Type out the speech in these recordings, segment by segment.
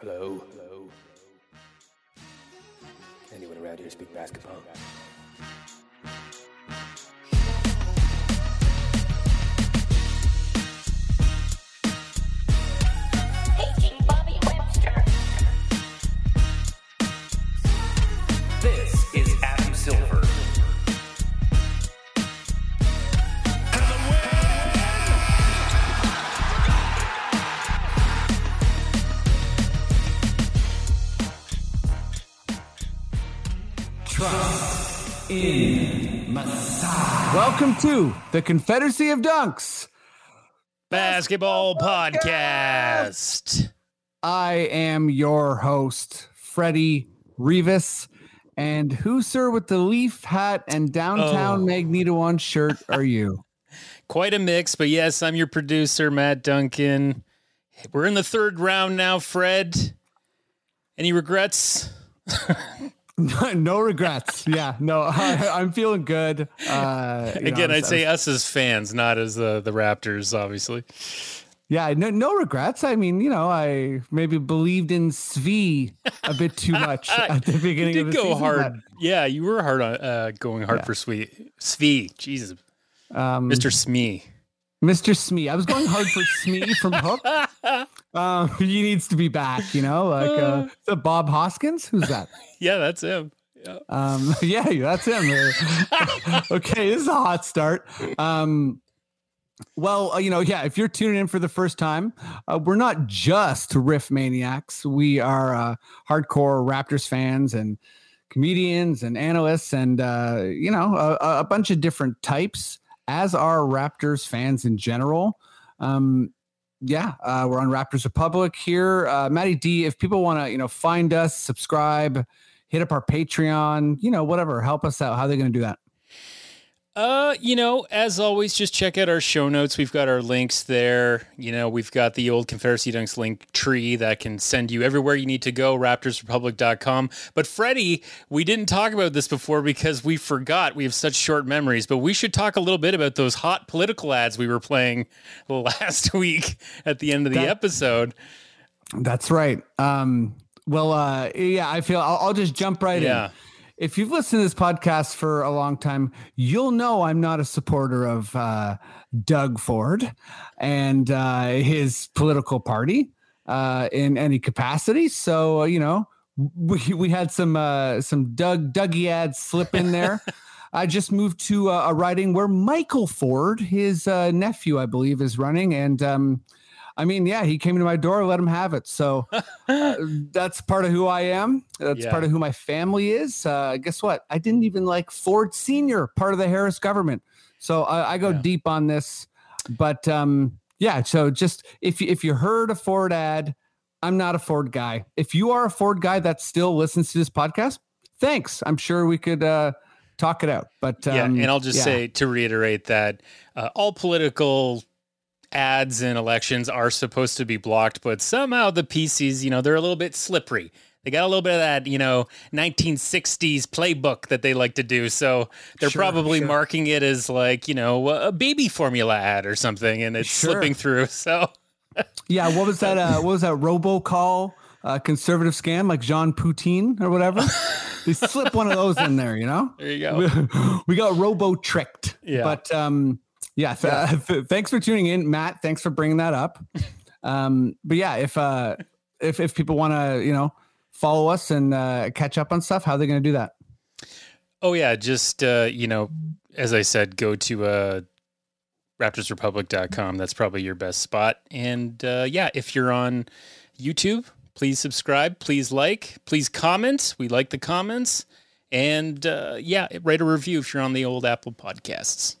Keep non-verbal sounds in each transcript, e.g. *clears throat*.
Hello. Hello. Anyone around here speak basketball? Welcome to the Confederacy of Dunks. Basketball podcast. I am your host, Freddie Rivas. And who, sir, with the leaf hat and downtown Oh. Magneto on shirt are you? *laughs* Quite a mix, but yes, I'm your producer, Matt Duncan. We're in the third round now, Fred. Any regrets? *laughs* *laughs* no regrets. Yeah, no, *laughs* I, am feeling good. Uh, know, Again, I'm- I'd say us as fans, not as the, the Raptors, obviously. yeah, no, no regrets. I mean, you know, I maybe believed in Svi a bit too *laughs* much at the beginning You did go season, hard. Yeah, you were hard on uh, going hard Yeah. for sweet. Svi. Jesus. um, Mr. Smee. Mr. Smee. I was going hard for Smee from Hook. Um, *laughs* he needs to be back, you know, like uh, is that Bob Hoskins? Who's that? *laughs* Yeah, that's him. Um, *laughs* yeah, that's him. Uh, okay, this is a hot start. Um, well, uh, you know, yeah, if you're tuning in for the first time, uh, we're not just riff maniacs. We are uh, hardcore Raptors fans and comedians and analysts and, uh, you know, a, a bunch of different types, as are Raptors fans in general. Um, yeah, uh, we're on Raptors Republic here. Uh, Matty D, if people want to, you know, find us, subscribe, hit up our Patreon, you know, whatever, help us out. How are they going to do that? Uh, you know, as always, just check out our show notes. We've got our links there. You know, we've got the old Confederacy Dunks link tree that can send you everywhere you need to go, raptorsrepublic.com. But Freddie, we didn't talk about this before because we forgot. We have such short memories, but we should talk a little bit about those hot political ads we were playing *laughs* last week at the end of the That- episode. That's right. Um, well, uh, yeah, I feel I'll, I'll just jump right Yeah. in. If you've listened to this podcast for a long time, you'll know I'm not a supporter of uh, Doug Ford and uh, his political party uh, in any capacity. So, uh, you know, we, we had some uh, some Doug Dougie ads slip in there. *laughs* I just moved to uh, a riding where Michael Ford, his uh, nephew, I believe, is running, and um, I mean, yeah, he came to my door, let him have it. So *laughs* uh, that's part of who I am. That's Yeah. part of who my family is. Uh, guess what? I didn't even like Ford Senior, part of the Harris government. So I, I go Yeah. deep on this. But um, yeah, so just if you, if you heard a Ford ad, I'm not a Ford guy. If you are a Ford guy that still listens to this podcast, thanks. I'm sure we could uh, talk it out. But um, yeah, and I'll just yeah. say to reiterate that uh, all political ads in elections are supposed to be blocked, but somehow the PCs, you know, they're a little bit slippery. They got a little bit of that, you know, 1960s playbook that they like to do. So they're Sure, probably sure. marking it as like, you know, a baby formula ad or something, and it's Sure. slipping through. *laughs* So Yeah, what was that? Uh, what was that robocall uh, conservative scam like Jean Poutine or whatever? *laughs* they slip one of those in there, you know. there you go. We, *laughs* we got robo tricked. Yeah. But um, yeah. th- *laughs* th- thanks for tuning in, Matt. Thanks for bringing that up. *laughs* Um, but yeah, if uh, if if people want to, you know, follow us and uh, catch up on stuff, how are they going to do that? Oh yeah, just uh, you know, as I said, go to uh raptorsrepublic.com. That's probably your best spot. And uh, yeah, if you're on YouTube, please subscribe, please like, please comment. We like the comments. And uh, yeah, write a review if you're on the old Apple podcasts.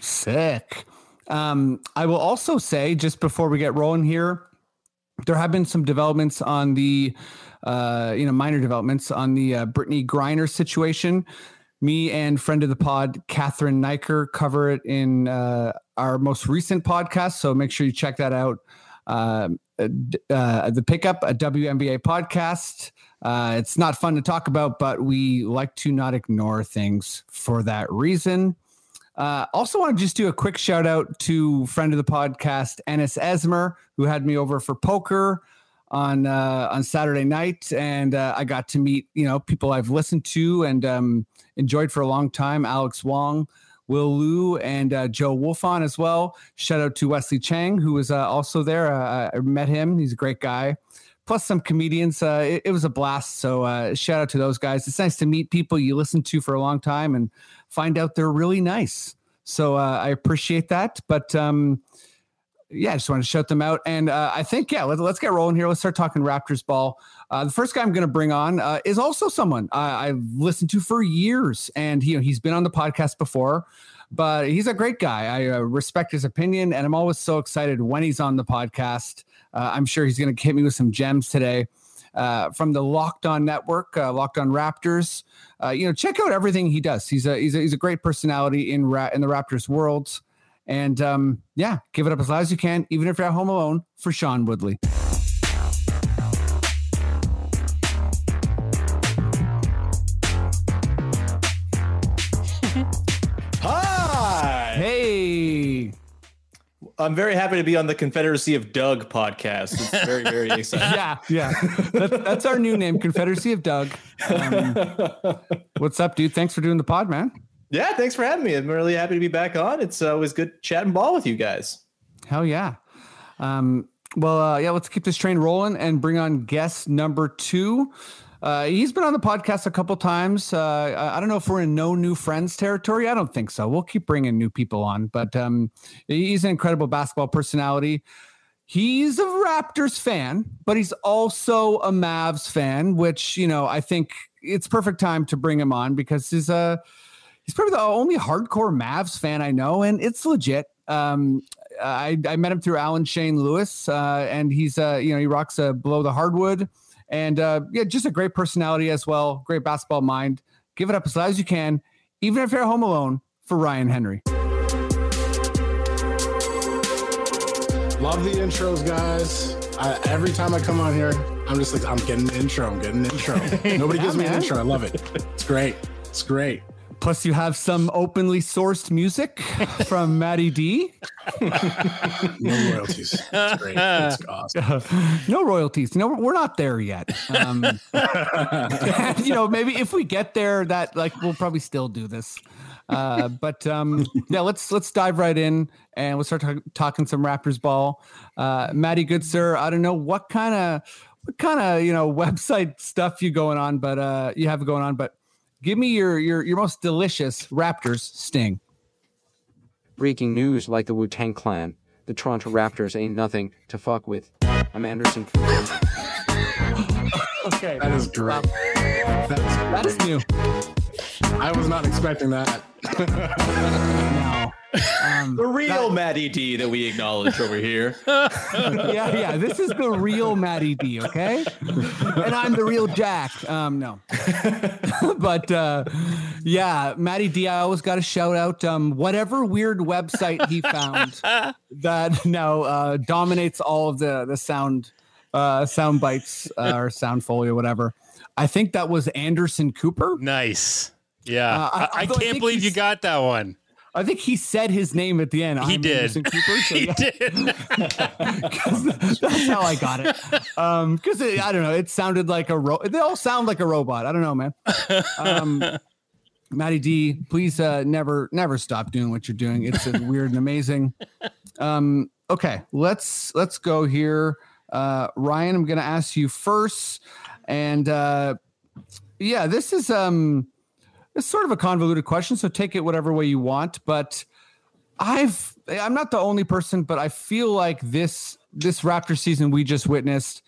Sick. Um, I will also say, just before we get rolling here, there have been some developments on the, uh, you know, minor developments on the uh, Brittney Griner situation. Me and friend of the pod, Catherine Niker, cover it in uh, our most recent podcast. So make sure you check that out. Uh, uh, the pickup, a WNBA podcast. Uh, it's not fun to talk about, but we like to not ignore things for that reason. Uh, also, want to just do a quick shout out to friend of the podcast, Ennis Esmer, who had me over for poker on uh, on Saturday night, and uh, I got to meet you know people I've listened to and um, enjoyed for a long time. Alex Wong, Will Lou, and uh, Joe Wolfond as well. Shout out to Wesley Chang, who was uh, also there. Uh, I met him; he's a great guy. Plus some comedians. Uh, it, it was a blast. So uh, shout out to those guys. It's nice to meet people you listen to for a long time and find out they're really nice. So uh, I appreciate that. But um, yeah, I just want to shout them out. And uh, I think, yeah, let, us get rolling here. Let's start talking Raptors ball. Uh, the first guy I'm going to bring on uh, is also someone I, I've listened to for years. And you know, he's been on the podcast before, but he's a great guy. I respect his opinion. And I'm always so excited when he's on the podcast. Uh, I'm sure he's going to hit me with some gems today. Uh, from the Locked On Network, uh, Locked On Raptors. Uh, you know, check out everything he does. He's a he's a, he's a great personality in ra- in the Raptors world. And um, yeah, give it up as loud as you can, even if you're at home alone, for Sean Woodley. I'm very happy to be on the Confederacy of Doug podcast. It's very, very *laughs* exciting. yeah, yeah, that's, that's our new name, Confederacy of Doug. Um, what's up, dude? Thanks for doing the pod, man. yeah, thanks for having me. I'm really happy to be back on. It's always good chatting ball with you guys. Hell yeah. Um, well, uh, yeah, let's keep this train rolling and bring on guest number two. Uh, he's been on the podcast a couple times. Uh, I don't know if we're in no new friends territory. I don't think so. We'll keep bringing new people on, but um, he's an incredible basketball personality. He's a Raptors fan, but he's also a Mavs fan, which you know I think it's perfect time to bring him on because he's a he's probably the only hardcore Mavs fan I know, and it's legit. Um, I, I met him through Alan Shane Lewis, uh, and he's uh, you know he rocks a below the hardwood, and uh, yeah, just a great personality as well, great basketball mind. Give it up as loud as you can, even if you're home alone. For Ryan Henry, Love the intros, guys. I, every time I come on here, I'm just like, I'm getting an intro. I'm getting an intro. *laughs* Nobody gives me an intro. I love it. It's great. It's great. Plus you have some openly sourced music from Maddie D. No royalties. It's great. It's *laughs* awesome. no royalties. No, we're not there yet. Um, *laughs* you know, maybe if we get there, that like we'll probably still do this. Uh, but um, yeah, let's let's dive right in and we'll start talk- talking some Raptors ball. Uh, Maddie, good sir. I don't know what kind of what kind of you know website stuff you going on, but uh, you have going on. But give me your your your most delicious Raptors sting. Breaking news like the Wu Tang Clan. The Toronto Raptors ain't nothing to fuck with. I'm Anderson. Okay, That is great. That is, that is new. I was not expecting that. *laughs* No. Um, The real Maddie D that we acknowledge over here. *laughs* yeah, yeah. This is the real Maddie D, okay? And I'm the real Jack. Um, no. *laughs* but uh yeah, Maddie D, I always got to shout out um whatever weird website he found *laughs* that now uh dominates all of the the sound uh sound bites uh, or sound folio, whatever. I think that was Anderson Cooper. Nice. Yeah. Uh, I- I, I can't think believe you got that one. I think he said his name at the end. He I'm did. Cooper, so *laughs* he yeah. did. *laughs* that's how I got it. Um, because I don't know, it sounded like a ro. They all sound like a robot. I don't know, man. Um, Matty D, please uh, never, never stop doing what you're doing. It's weird and amazing. Um, okay, let's let's go here. Uh, Ryan, I'm going to ask you first, and uh, yeah, this is um, it's sort of a convoluted question, so take it whatever way you want. But I've I'm not the only person, but I feel like this this Raptor season we just witnessed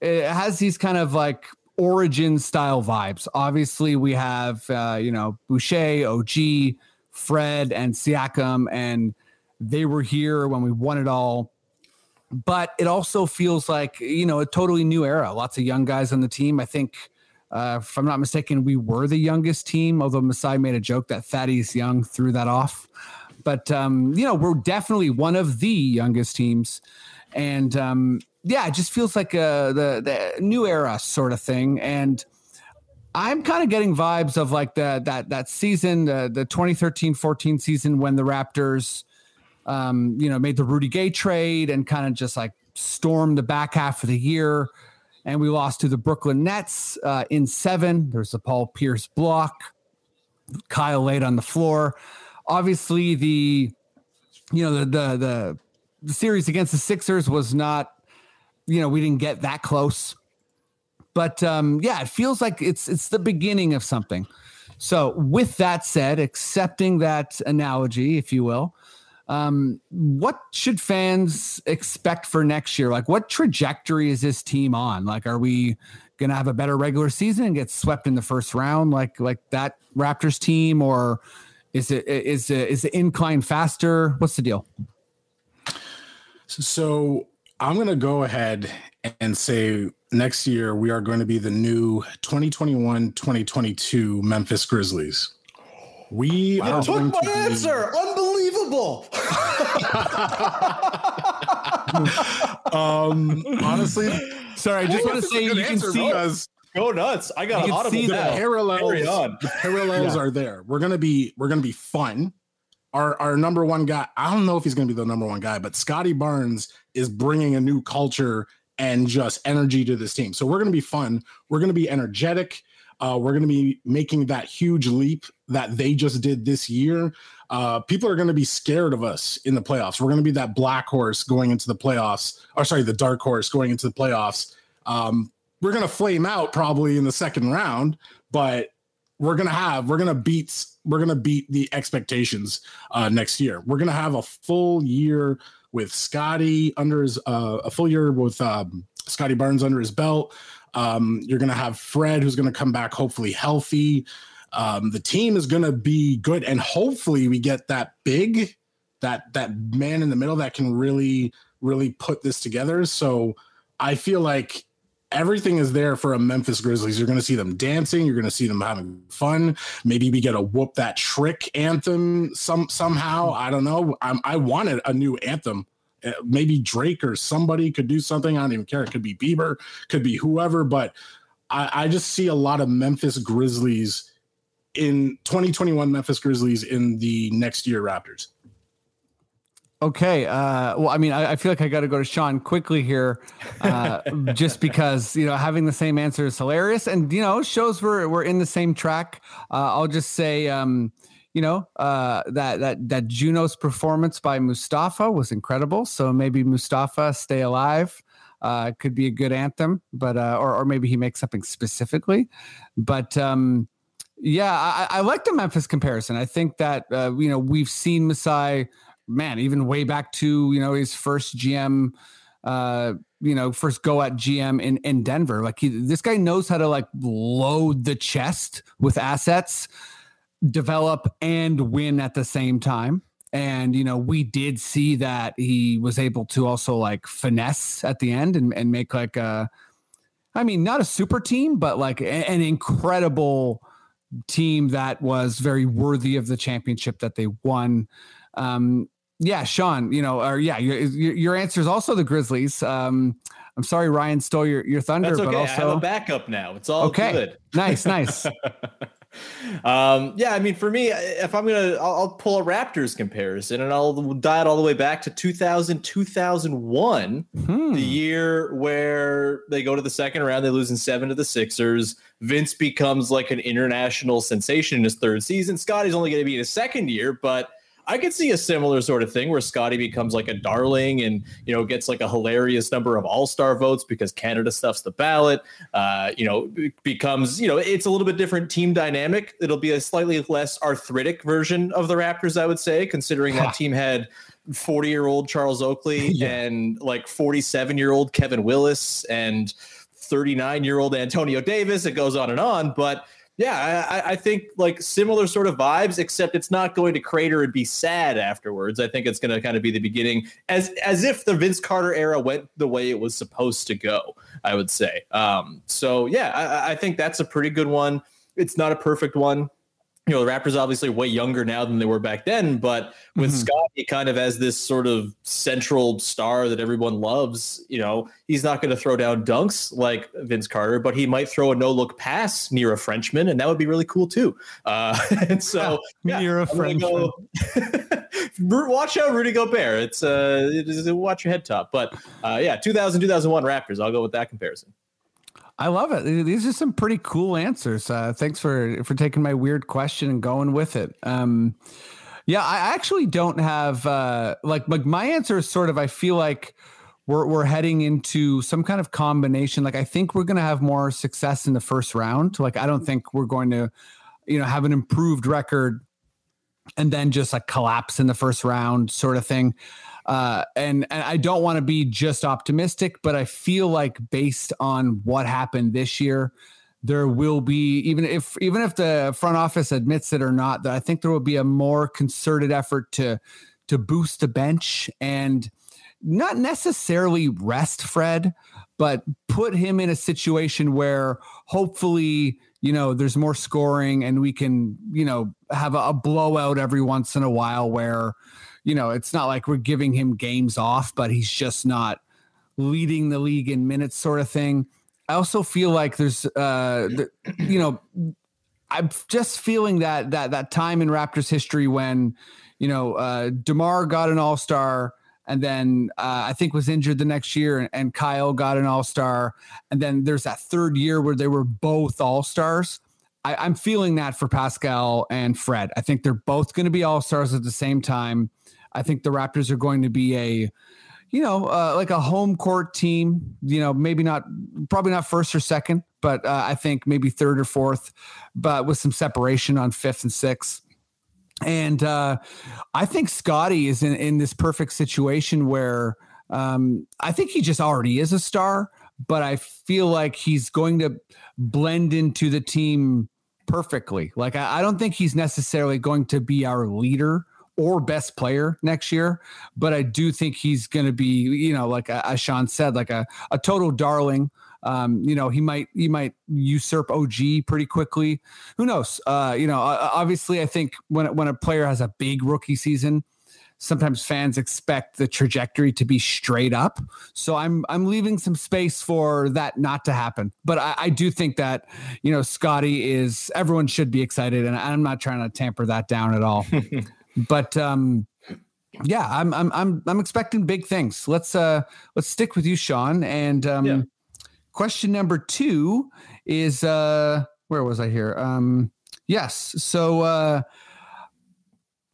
it has these kind of like origin style vibes. Obviously, we have uh, you know Boucher, OG, Fred, and Siakam, and they were here when we won it all. but it also feels like you know a totally new era. Lots of young guys on the team. I think, uh, if I'm not mistaken, we were the youngest team. Although Masai made a joke that Thaddeus Young threw that off, but um, you know we're definitely one of the youngest teams, and um, yeah, it just feels like a, the the new era sort of thing. And I'm kind of getting vibes of like the that that season, the the 2013-14 season when the Raptors um, you know, made the Rudy Gay trade and kind of just like stormed the back half of the year. And we lost to the Brooklyn Nets uh, in seven. There's the Paul Pierce block. Kyle laid on the floor. Obviously, the you know the the the, the series against the Sixers was not, you know, we didn't get that close. But um, yeah, it feels like it's it's the beginning of something. So, with that said, accepting that analogy, if you will, um, what should fans expect for next year? Like, what trajectory is this team on? Like, are we going to have a better regular season and get swept in the first round, like like that Raptors team, or is it is it, is the incline faster? What's the deal? So I'm going to go ahead and say next year we are going to be the new 2021 2022 Memphis Grizzlies. We are Took going my to be- answer. Unbelievable. *laughs* um, honestly, Sorry, I just want to say you can see because Go nuts. I got You an can see the now. parallels, on. the parallels are there. We're gonna be we're gonna be fun. Our our number one guy. I don't know if he's gonna be the number one guy, but Scottie Barnes is bringing a new culture and just energy to this team. So we're gonna be fun. We're gonna be energetic. Uh, we're gonna be making that huge leap that they just did this year. Uh, people are gonna be scared of us in the playoffs. We're gonna be that black horse going into the playoffs, or sorry, the dark horse going into the playoffs. Um, we're gonna flame out probably in the second round, but we're gonna have we're gonna beat we're gonna beat the expectations uh, next year. We're gonna have a full year with Scottie under his uh, a full year with um, Scottie Barnes under his belt. Um, you're gonna have Fred who's gonna come back hopefully healthy. Um, the team is gonna be good, and hopefully we get that big that that man in the middle that can really really put this together. So I feel like everything is there for a Memphis Grizzlies. You're going to see them dancing. You're going to see them having fun. Maybe we get a whoop that trick anthem some somehow. I don't know. I'm, I wanted a new anthem. Uh, Maybe Drake or somebody could do something. I don't even care. It could be Bieber, could be whoever. But I, I just see a lot of Memphis Grizzlies in 2021 Memphis Grizzlies in the next year Raptors. Okay. Uh, well, I mean, I, I feel like I got to go to Sean quickly here, uh, *laughs* just because you know having the same answer is hilarious, and you know shows we're we're in the same track. Uh, I'll just say, um, you know, uh, that that that Juno's performance by Mustafa was incredible. So maybe Mustafa stay alive. Uh, could be a good anthem, but uh, or or maybe he makes something specifically, but. um yeah, I, I like the Memphis comparison. I think that uh, you know we've seen Masai man, even way back to you know his first GM, uh, you know, first go at GM in in Denver. Like he, this guy knows how to like load the chest with assets, develop and win at the same time. And you know, we did see that he was able to also like finesse at the end and, and make like a, I mean, not a super team, but like an incredible team that was very worthy of the championship that they won. Um, yeah, Sean, you know, or yeah, your your, answer is also the Grizzlies. Um, I'm sorry, Ryan stole your your thunder, That's okay. but I have a also backup now. It's all okay, good. nice, nice. *laughs* um, yeah, I mean, for me, if I'm gonna, I'll, I'll pull a Raptors comparison, and I'll dial it all the way back to 2000, 2001, Hmm. the year where they go to the second round, they lose in seven to the Sixers. Vince becomes like an international sensation in his third season. Scottie's only going to be in his second year, but I could see a similar sort of thing where Scottie becomes like a darling and you know gets like a hilarious number of All Star votes because Canada stuffs the ballot. Uh, you know, becomes you know it's a little bit different team dynamic. It'll be a slightly less arthritic version of the Raptors, I would say, considering that team had 40 year old Charles Oakley *laughs* and like 47 year old Kevin Willis and 39 year old Antonio Davis. It goes on and on, but Yeah, I, I think like similar sort of vibes, except it's not going to crater and be sad afterwards. I think it's going to kind of be the beginning, as as if the Vince Carter era went the way it was supposed to go. I would say. Um, so yeah, I, I think that's a pretty good one. It's not a perfect one you know, the Raptors obviously way younger now than they were back then, but with Mhm. Scottie kind of as this sort of central star that everyone loves, you know, he's not going to throw down dunks like Vince Carter, but he might throw a no look pass near a Frenchman, and that would be really cool too. Uh, *laughs* and so, yeah, Near a I'm gonna go- *laughs* watch out, Rudy Gobert. It's uh, it is, watch your head top, but uh, yeah, 2000 2001 Raptors. I'll go with that comparison. I love it. These are some pretty cool answers. Uh, thanks for for taking my weird question and going with it. Um, yeah, I actually don't have uh, like like my answer is sort of. I feel like we're we're heading into some kind of combination. Like I think we're going to have more success in the first round. Like I don't think we're going to, you know, have an improved record and then just like collapse in the first round, sort of thing. Uh, and, and I don't want to be just optimistic, but I feel like based on what happened this year, there will be even if even if the front office admits it or not, that I think there will be a more concerted effort to to boost the bench and not necessarily rest Fred, but put him in a situation where hopefully you know there's more scoring and we can you know have a, a blowout every once in a while where you know it's not like we're giving him games off but he's just not leading the league in minutes sort of thing i also feel like there's uh the, you know i'm just feeling that that that time in raptors history when you know uh demar got an all-star and then uh, I think was injured the next year, and, and Kyle got an All Star, and then there's that third year where they were both All Stars. I'm feeling that for Pascal and Fred. I think they're both going to be All Stars at the same time. I think the Raptors are going to be a, you know, uh, like a home court team. You know, maybe not, probably not first or second, but uh, I think maybe third or fourth, but with some separation on fifth and sixth. And uh, I think Scottie is in, in this perfect situation where um, I think he just already is a star, but I feel like he's going to blend into the team perfectly. Like, I, I don't think he's necessarily going to be our leader or best player next year, but I do think he's going to be, you know, like as Sean said, like a, a total darling. Um, you know, he might he might usurp OG pretty quickly. Who knows? Uh, you know, obviously, I think when when a player has a big rookie season, sometimes fans expect the trajectory to be straight up. So I'm I'm leaving some space for that not to happen. But I, I do think that you know Scottie is everyone should be excited, and I'm not trying to tamper that down at all. *laughs* but um, yeah, I'm I'm I'm I'm expecting big things. Let's uh let's stick with you, Sean, and um. Yeah. Question number two is uh where was I here? Um yes. So uh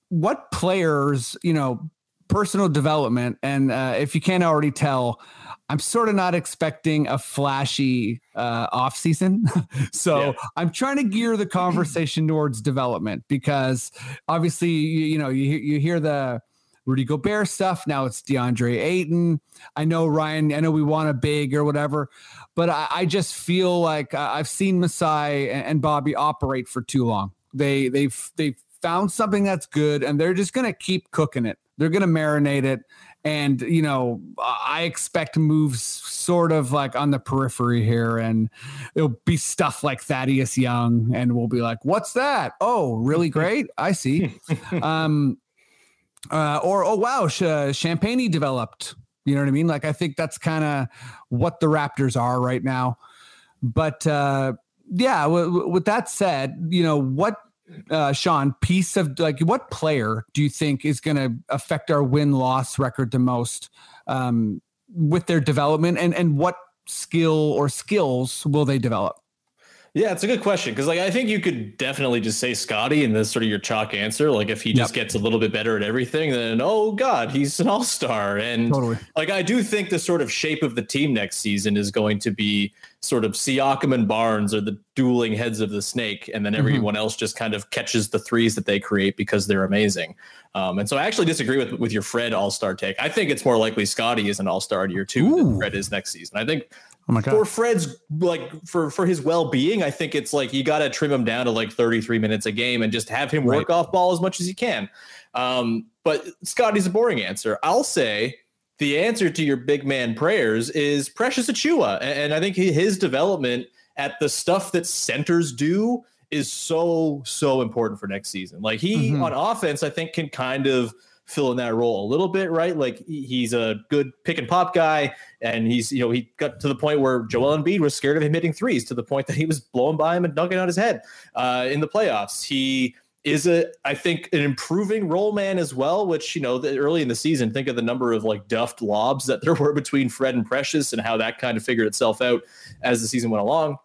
what players, you know, personal development and uh if you can't already tell, I'm sort of not expecting a flashy uh off season. *laughs* so Yeah. I'm trying to gear the *clears throat* conversation towards development because obviously you, you know you hear- you hear the Rudy Gobert stuff. Now it's DeAndre Ayton. I know Ryan. I know we want a big or whatever, but I, I just feel like uh, I've seen Masai and, and Bobby operate for too long. They they've they've found something that's good, and they're just gonna keep cooking it. They're gonna marinate it, and you know I expect moves sort of like on the periphery here, and it'll be stuff like Thaddeus Young, and we'll be like, "What's that? Oh, really *laughs* great. I see." *laughs* um, uh, or oh wow, Sh- Champagnie developed. You know what I mean? Like I think that's kind of what the Raptors are right now. But uh, yeah, w- w- with that said, you know what, uh, Sean, piece of like what player do you think is going to affect our win loss record the most um, with their development, and and what skill or skills will they develop? Yeah, it's a good question because, like, I think you could definitely just say Scottie, and that's sort of your chalk answer. Like, if he just gets a little bit better at everything, then oh god, he's an all star. And Totally. like, I do think the sort of shape of the team next season is going to be sort of Siakam and Barnes are the dueling heads of the snake, and then everyone else just kind of catches the threes that they create because they're amazing. Um, and so I actually disagree with with your Fred All Star take. I think it's more likely Scottie is an All Star year two Ooh. than Fred is next season. I think Oh my god. for. Fred's like for for his well being, I think it's like you got to trim him down to like 33 minutes a game and just have him work off ball as much as he can. Um, but Scottie's a boring answer. I'll say the answer to your big man prayers is Precious Achiuwa, and, and I think he, his development at the stuff that centers do is so so important for next season. Like he Mhm. on offense, I think can kind of fill in that role a little bit, right? Like he's a good pick and pop guy, and he's you know he got to the point where Joel Embiid was scared of him hitting threes to the point *laughs* that he was blowing by him and dunking out his head uh, in the playoffs. He is a I think an improving role man as well, which you know the, early in the season, think of the number of like duffed lobs that *laughs* there were between Fred and Precious and how that kind of figured itself out as the season went along.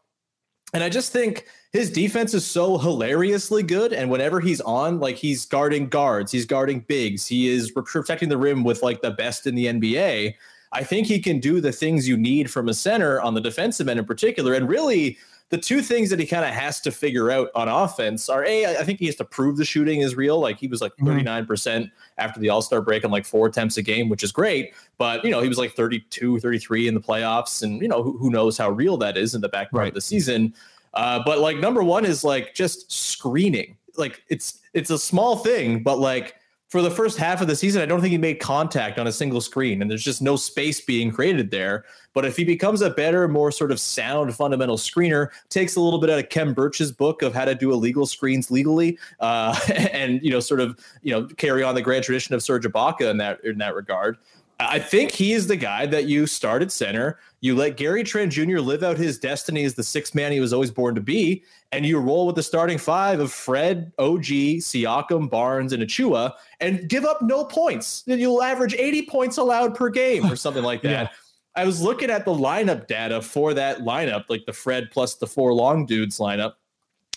And I just think his defense is so hilariously good. And whenever he's on, like he's guarding guards, he's guarding bigs, he is protecting the rim with like the best in the NBA. I think he can do the things you need from a center on the defensive end in particular. And really, the two things that he kind of has to figure out on offense are a, I think he has to prove the shooting is real. Like he was like Mhm. 39% after the All Star break on like four attempts a game, which is great. But, you know, he was like 32, 33 in the playoffs. And, you know, who, who knows how real that is in the back part Right. of the season. Uh, but like number one is like just screening. Like it's it's a small thing, but like for the first half of the season, I don't think he made contact on a single screen, and there's just no space being created there. But if he becomes a better, more sort of sound fundamental screener, takes a little bit out of Khem Birch's book of how to do illegal screens legally, uh, *laughs* and you know, sort of you know, carry on the grand tradition of Serge Ibaka in that in that regard. I think he is the guy that you start at center. You let Gary Trent Jr. live out his destiny as the sixth man he was always born to be, and you roll with the starting five of Fred, OG, Siakam, Barnes, and Achiuwa, and give up no points. You'll average 80 points allowed per game or something like *laughs* that. Yeah. I was looking at the lineup data for that lineup, like the Fred plus the four long dudes lineup.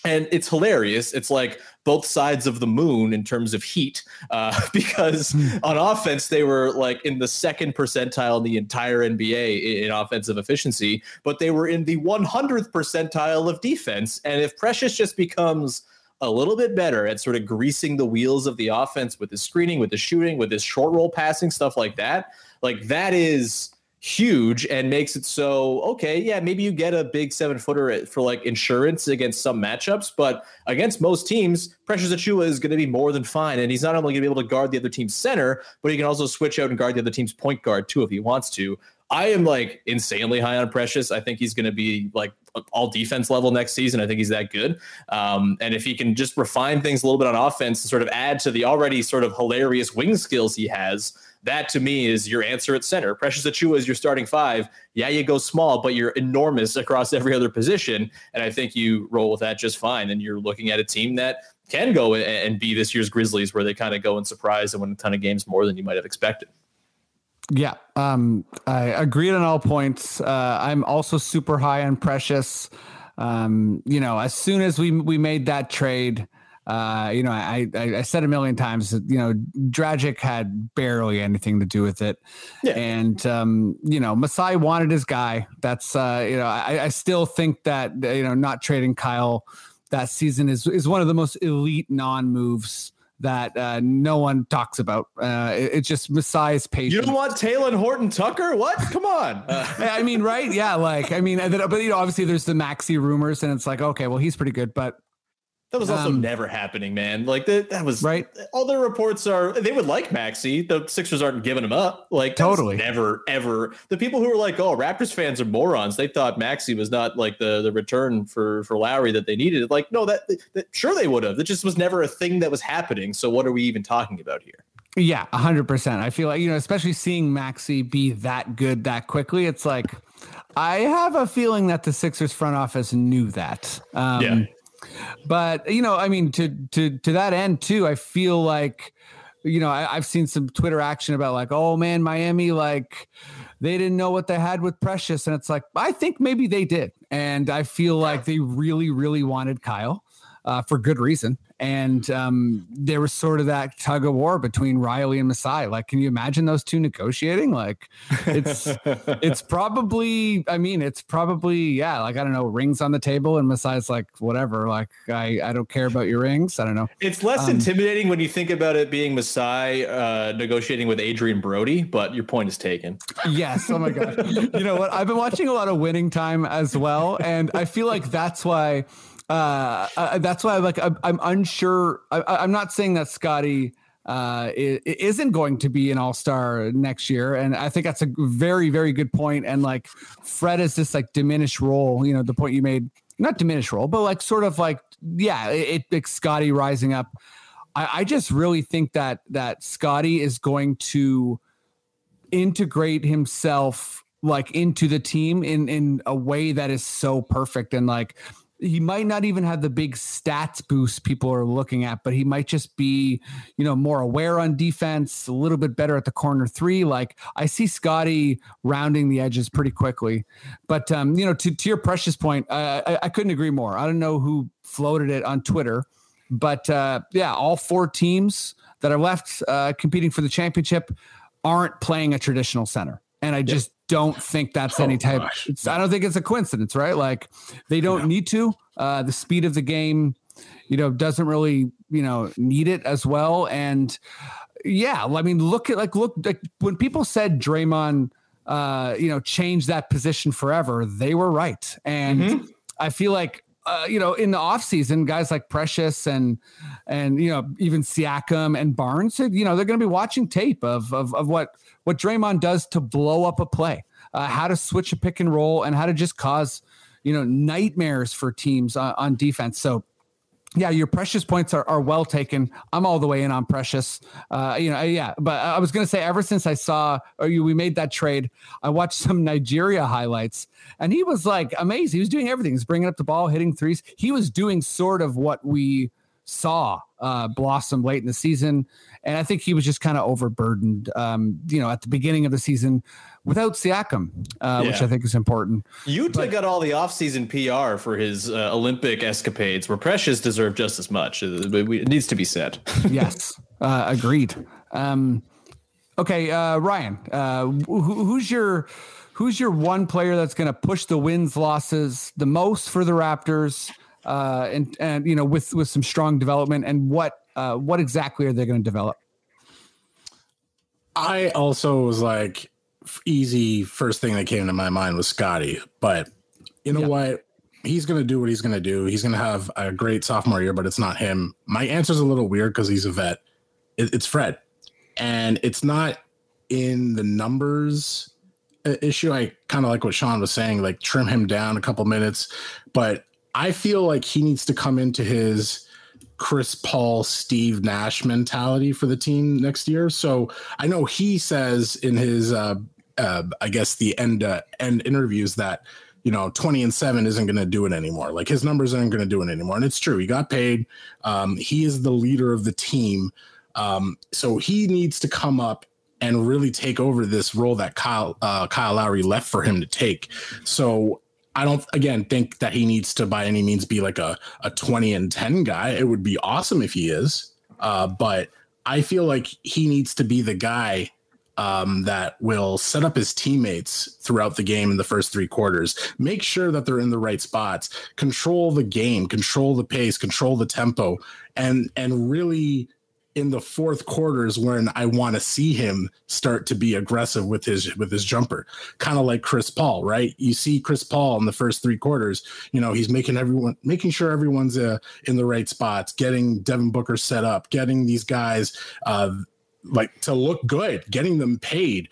And it's hilarious. It's like both sides of the moon in terms of heat, uh, *laughs* because on offense they were like in the second percentile in the entire NBA in, offensive efficiency, but they were in the 100th percentile of defense. And if Precious just becomes a little bit better at sort of greasing the wheels of the offense with his screening, with his shooting, with his short roll passing, stuff like that, like that is huge and makes it so okay yeah maybe you get a big seven footer for like insurance against some matchups but against most teams precious achiuwa is going to be more than fine and he's not only going to be able to guard the other team's center but he can also switch out and guard the other team's point guard too if he wants to. I am like insanely high on precious. I think he's going to be like all defense level next season. I think he's that good. Um, and if he can just refine things a little bit on offense and sort of add to the already sort of hilarious wing skills he has that to me is your answer at center. Precious Achiuwa is your starting five. Yeah, you go small, but you're enormous across every other position. And I think you roll with that just fine. And you're looking at a team that can go and- be this year's Grizzlies, where they kind of go and surprise and win a ton of games more than you might have expected. Yeah, um, I agreed on all points. Uh, I'm also super high on Precious. Um, you know, as soon as we we made that trade, uh, you know, I, I I said a million times that you know Dragic had barely anything to do with it, Yeah. and um, you know, Masai wanted his guy. That's uh, you know, I, I still think that you know, not trading Kyle that season is is one of the most elite non moves that uh, no one talks about. Uh, it, it's just Masai's patience. You don't want Talen Horton Tucker? What? Come on. *laughs* Uh, I mean, right? Yeah, like I mean, but you know, obviously there's the Maxey rumors, and it's like, okay, well, he's pretty good, but that was also Um, never happening, man. Like that, that was right? all the reports are they would like Maxey. The Sixers aren't giving him up. Like Totally. never ever. The people who were like, "Oh, Raptors fans are morons." They thought Maxey was not like the the return for for Lowry that they needed. Like, no, that, that sure they would have. That just was never a thing that was happening. So what are we even talking about here? Yeah, hundred percent. I feel like you know, especially seeing Maxey be that good that quickly, it's like I have a feeling that the Sixers front office knew that. Um, Yeah. But you know, I mean, to to to that end too, I feel like you know I, I've seen some Twitter action about like, oh man, Miami like they didn't know what they had with Precious, and it's like I think maybe they did, and I feel like they really really wanted Kyle. Uh, for good reason. And um, there was sort of that tug of war between Riley and Masai. Like, can you imagine those two negotiating? Like, it's *laughs* it's probably. I mean, it's probably yeah. Like I don't know, rings on the table, and Masai's like, whatever. Like I I don't care about your rings. I don't know. It's less Um, intimidating when you think about it being Masai uh, negotiating with Adrien Brody, but your point is taken. Yes. Oh my god. *laughs* you know what? I've been watching a lot of Winning Time as well, and I feel like that's why. Uh, that's why like I'm, I'm unsure. I, I'm not saying that Scottie uh isn't going to be an all-star next year and i think that's a very very good point. point and like fred is this like diminished role you know the point you made not diminished role but like sort of like yeah it, it scottie rising up I, I just really think that that scottie is going to integrate himself like into the team in in a way that is so perfect and like he might not even have the big stats boost people are looking at but he might just be you know more aware on defense a little bit better at the corner three. Like i see scottie rounding the edges pretty quickly. But um you know to, to your precious point uh, I, I couldn't agree more. I don't know who floated it on twitter but uh yeah all four teams that are left uh competing for the championship aren't playing a traditional center. And I just don't think that's any Oh, type. It's, I don't think it's a coincidence, right? Like they don't need to. Uh, the speed of the game, you know, doesn't really, you know, need it as well. And yeah, I mean, look at like look like when people said Draymond, uh, you know, change that position forever, they were right. And I feel like uh, you know, in the offseason, guys like Precious and and you know, even Siakam and Barnes, you know, they're going to be watching tape of of of what what Draymond does to blow up a play, uh, how to switch a pick and roll, and how to just cause you know nightmares for teams on, on defense. So yeah, your precious points are, are well taken. I'm all the way in on precious. Uh, you know, yeah, but I was going to say ever since I saw or you, we made that trade, I watched some *laughs* Nigeria highlights and he was like amazing. He was doing everything. He's bringing up the ball, hitting threes. He was doing sort of what we saw uh, blossom late in the season. And I think he was just kind of overburdened, um, you know, at the beginning of the season without Siakam, uh, which I think is important. Yuta got all the offseason PR for his uh, Olympic escapades, where Precious deserved just as much. Uh, but we- It needs to be said. *laughs* yes, uh, agreed. Um, okay, uh, Ryan, uh, who, who's your who's your one player that's going to push the wins losses the most for the Raptors, uh, and and you know with with some strong development, and what uh, what exactly are they going to develop? I also was like, easy first thing that came to my mind was Scottie, but you know Yeah. what? He's gonna do what he's gonna do. He's gonna have a great sophomore year, but it's not him. My answer's a little weird because he's a vet. It, it's Fred, and it's not in the numbers uh, issue. I kind of like what Sean was saying, like trim him down a couple minutes, but I feel like he needs to come into his Chris Paul, Steve Nash mentality for the team next year. So I know he says in his, uh, uh, I guess the end uh, end interviews that you know 20 and 7 isn't going to do it anymore. Like his numbers aren't going to do it anymore. And it's true he got paid. Um, he is the leader of the team. Um, so he needs to come up and really take over this role that Kyle uh, Kyle Lowry left for him to take. So I don't again think that he needs to by any means be like a, a 20 and 10 guy. It would be awesome if he is. Uh, but I feel like he needs to be the guy um, that will set up his teammates throughout the game in the first three quarters. Make sure that they're in the right spots, control the game, control the pace, control the tempo, and and really in the fourth quarters when I want to see him start to be aggressive with his with his jumper, kind of like Chris Paul, right? You see Chris Paul in the first three quarters, you know, he's making everyone making sure everyone's uh, in the right spots, getting Devin Booker set up, getting these guys uh, like to look good, getting them paid.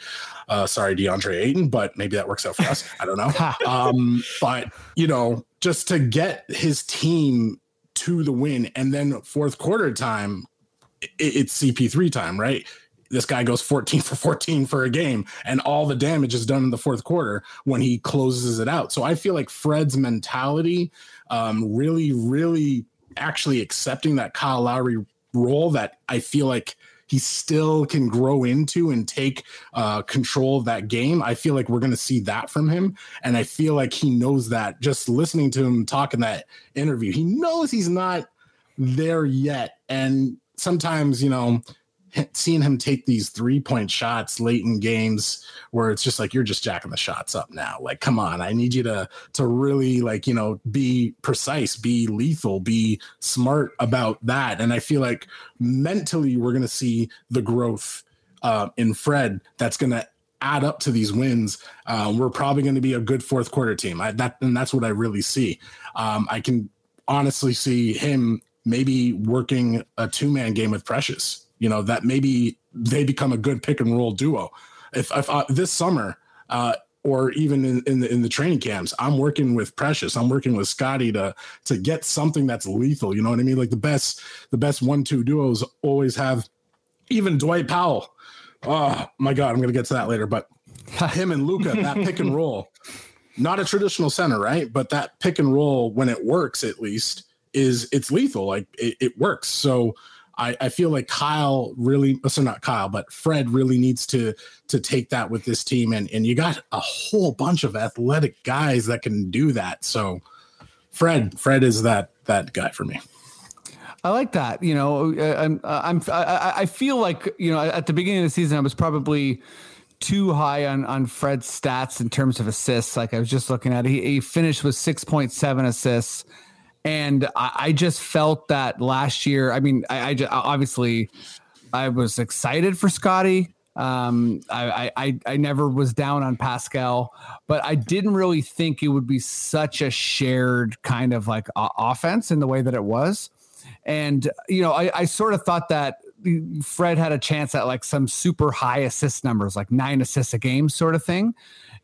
Uh, sorry, DeAndre Ayton, but maybe that works out for us. I don't know. *laughs* um, but you know, just to get his team to the win, and then fourth quarter time, it's CP3 time, right? This guy goes 14 *laughs* for 14 for a game, and all the damage is done in the fourth quarter when he closes it out. So I feel like Fred's mentality, um, really, really actually accepting that Kyle Lowry role that I feel like he still can grow into and take uh, control of that game. I feel like we're going to see that from him. And I feel like he knows that just listening to him talk in that interview, he knows he's not there yet. And sometimes, you know, seeing him take these three point shots late in games where it's just like you're just jacking the shots up now. Like come on. I need you to to really like you know be precise be lethal be smart about that. And i feel like mentally we're going to see the growth uh, in fred that's going to add up to these wins. Um, we're probably going to be a good fourth quarter team. I, that and that's what i really see. Um, i can honestly see him maybe working a two-man game with precious you know that maybe they become a good pick and roll duo. If, if uh, this summer, uh, or even in, in the in the training camps, I'm working with Precious. I'm working with Scottie to to get something that's lethal. You know what I mean? Like the best the best one two duos always have. Even Dwight Powell. Oh my God, I'm gonna get to that later. But *laughs* him and Luka, that pick and roll, not a traditional center, right? But that pick and roll, when it works, at least, is it's lethal. Like it, it works. So I, I feel like Kyle really, so not Kyle, but Fred really needs to to take that with this team, and and you got a whole bunch of athletic guys that can do that. So Fred, Fred is that that guy for me. I like that. You know, uh, I'm, uh, I'm, I, I feel like, you know, at the beginning of the season, I was probably too high on, on Fred's stats in terms of assists. Like I was just looking at it. He, he finished with 6.7 assists and I, I, just felt that last year. I mean, I, I just, obviously I was excited for Scottie. Um, I, I I never was down on Pascal, but I didn't really think it would be such a shared kind of like offense in the way that it was. And you know, I, I sort of thought that Fred had a chance at like some super high assist numbers, like nine assists a game, sort of thing.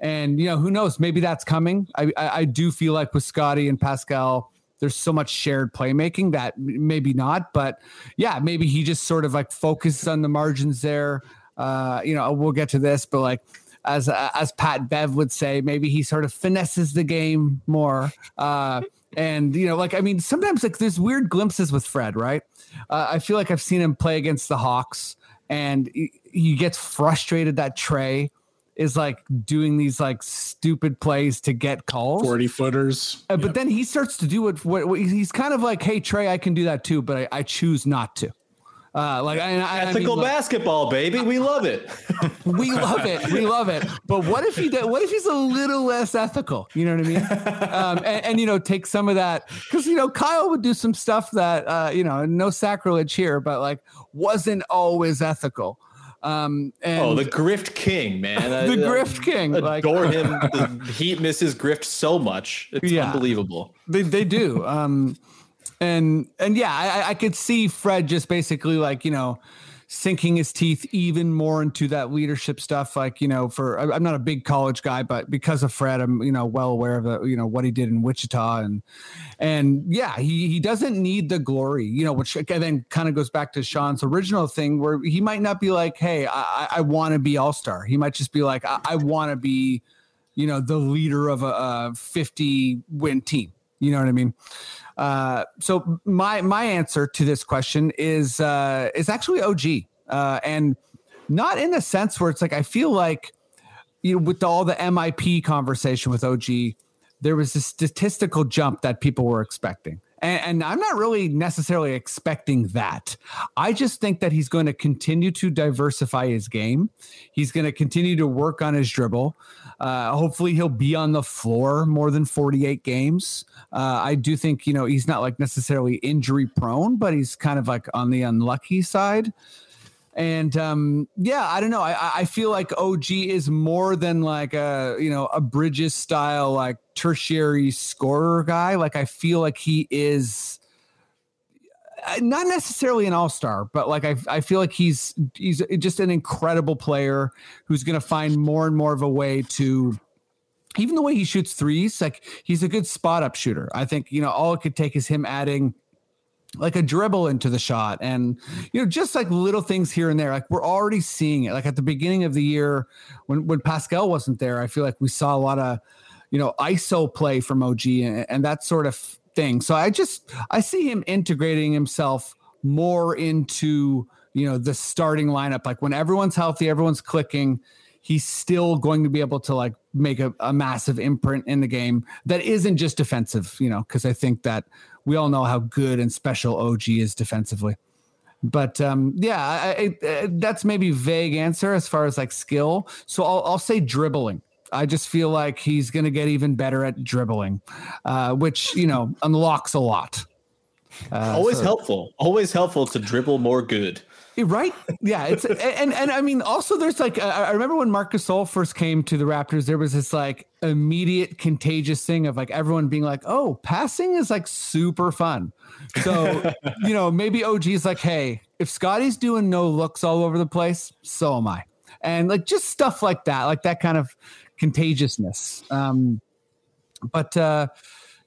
And you know, who knows? Maybe that's coming. I I, I do feel like with Scottie and Pascal there's so much shared playmaking that maybe not, but yeah, maybe he just sort of like focuses on the margins there. Uh, you know, we'll get to this, but like as as Pat Bev would say, maybe he sort of finesses the game more. Uh, and you know, like I mean, sometimes like there's weird glimpses with Fred, right? Uh, I feel like I've seen him play against the Hawks, and he, he gets frustrated that Trae is like doing these like stupid plays to get calls 40 footers uh, but yep. then he starts to do what, what, what, he's kind of like hey trae i can do that too but i, I choose not to uh, like I, I, ethical I mean, basketball, baby, we love it. *laughs* we love it, we love it. But what if he did, What if he's a little less ethical? You know what I mean? Um, and, and, you know, take some of that because you know Kyle would do some stuff that uh, you know, no sacrilege here, but like wasn't always ethical. Um, and oh, the Grift King, man! *laughs* the I, Grift King, adore like, him. The *laughs* Heat misses Grift so much; it's yeah, unbelievable. They they do. Um, and and yeah, I, I could see Fred just basically like you know sinking his teeth even more into that leadership stuff. Like, you know, for I'm not a big college guy, but because of Fred, I'm, you know, well aware of the, you know, what he did in Wichita. And, and yeah, he, he doesn't need the glory, you know, which then kind of goes back to Sean's original thing where he might not be like, Hey, I, I want to be all star. He might just be like, I, I want to be, you know, the leader of a, a 50 win team. You know what I mean? Uh, so my my answer to this question is uh, is actually OG, uh, and not in the sense where it's like I feel like you know with all the MIP conversation with OG, there was a statistical jump that people were expecting. And, and, I'm not really necessarily expecting that. I just think that he's going to continue to diversify his game. He's going to continue to work on his dribble. Uh, hopefully, he'll be on the floor more than 48 games. Uh, I do think, you know, he's not like necessarily injury prone, but he's kind of like on the unlucky side. And um, yeah, I don't know. I, I feel like OG is more than like a you know a Bridges style like tertiary scorer guy. Like I feel like he is not necessarily an all-star, but like I, I feel like he's he's just an incredible player who's going to find more and more of a way to even the way he shoots threes, like he's a good spot up shooter. I think, you know, all it could take is him adding like a dribble into the shot and you know just like little things here and there like we're already seeing it like at the beginning of the year when when pascal wasn't there i feel like we saw a lot of you know iso play from og and, and that sort of thing so i just i see him integrating himself more into you know the starting lineup like when everyone's healthy everyone's clicking he's still going to be able to like make a, a massive imprint in the game that isn't just defensive, you know, because I think that we all know how good and special OG is defensively. But um, yeah, I, I, that's maybe vague answer as far as like skill. So I'll, I'll say dribbling. I just feel like he's going to get even better at dribbling, uh, which you know unlocks a lot. Uh, Always so- helpful. Always helpful to dribble more good. Right? Yeah. It's and and I mean also there's like I I remember when Marcus Gasol first came to the Raptors, there was this like immediate contagious thing of like everyone being like, oh, passing is like super fun. So *laughs* you know maybe OG's like, hey, if Scottie's doing no looks all over the place, so am I, and like just stuff like that, like that kind of contagiousness. Um, but uh,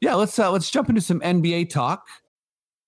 yeah, let's uh, let's jump into some NBA talk.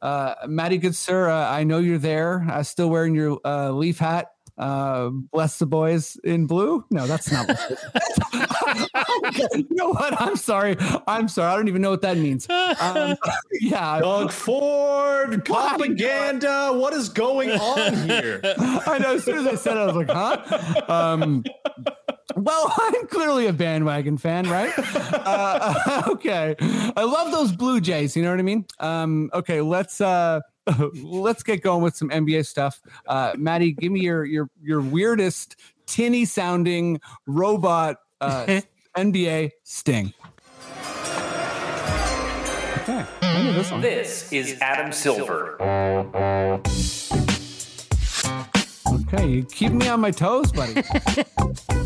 Uh, Maddie, good sir, uh, I know you're there. Uh, still wearing your uh, leaf hat. Uh, bless the boys in blue. No, that's not. What *laughs* you know what? I'm sorry. I'm sorry. I don't even know what that means. Um, *laughs* yeah, Doug Ford *laughs* propaganda. What is going on here? I know. As soon as I said it, I was like, huh? Um, well, *laughs* I'm clearly a bandwagon fan, right? Uh, *laughs* okay. I love those Blue Jays. You know what I mean? Um, okay, let's uh, *laughs* let's get going with some NBA stuff. Uh, Maddie, give me your your your weirdest tinny sounding robot uh, NBA sting. Okay, this. This is Adam Silver. Okay, you keep me on my toes, buddy. *laughs*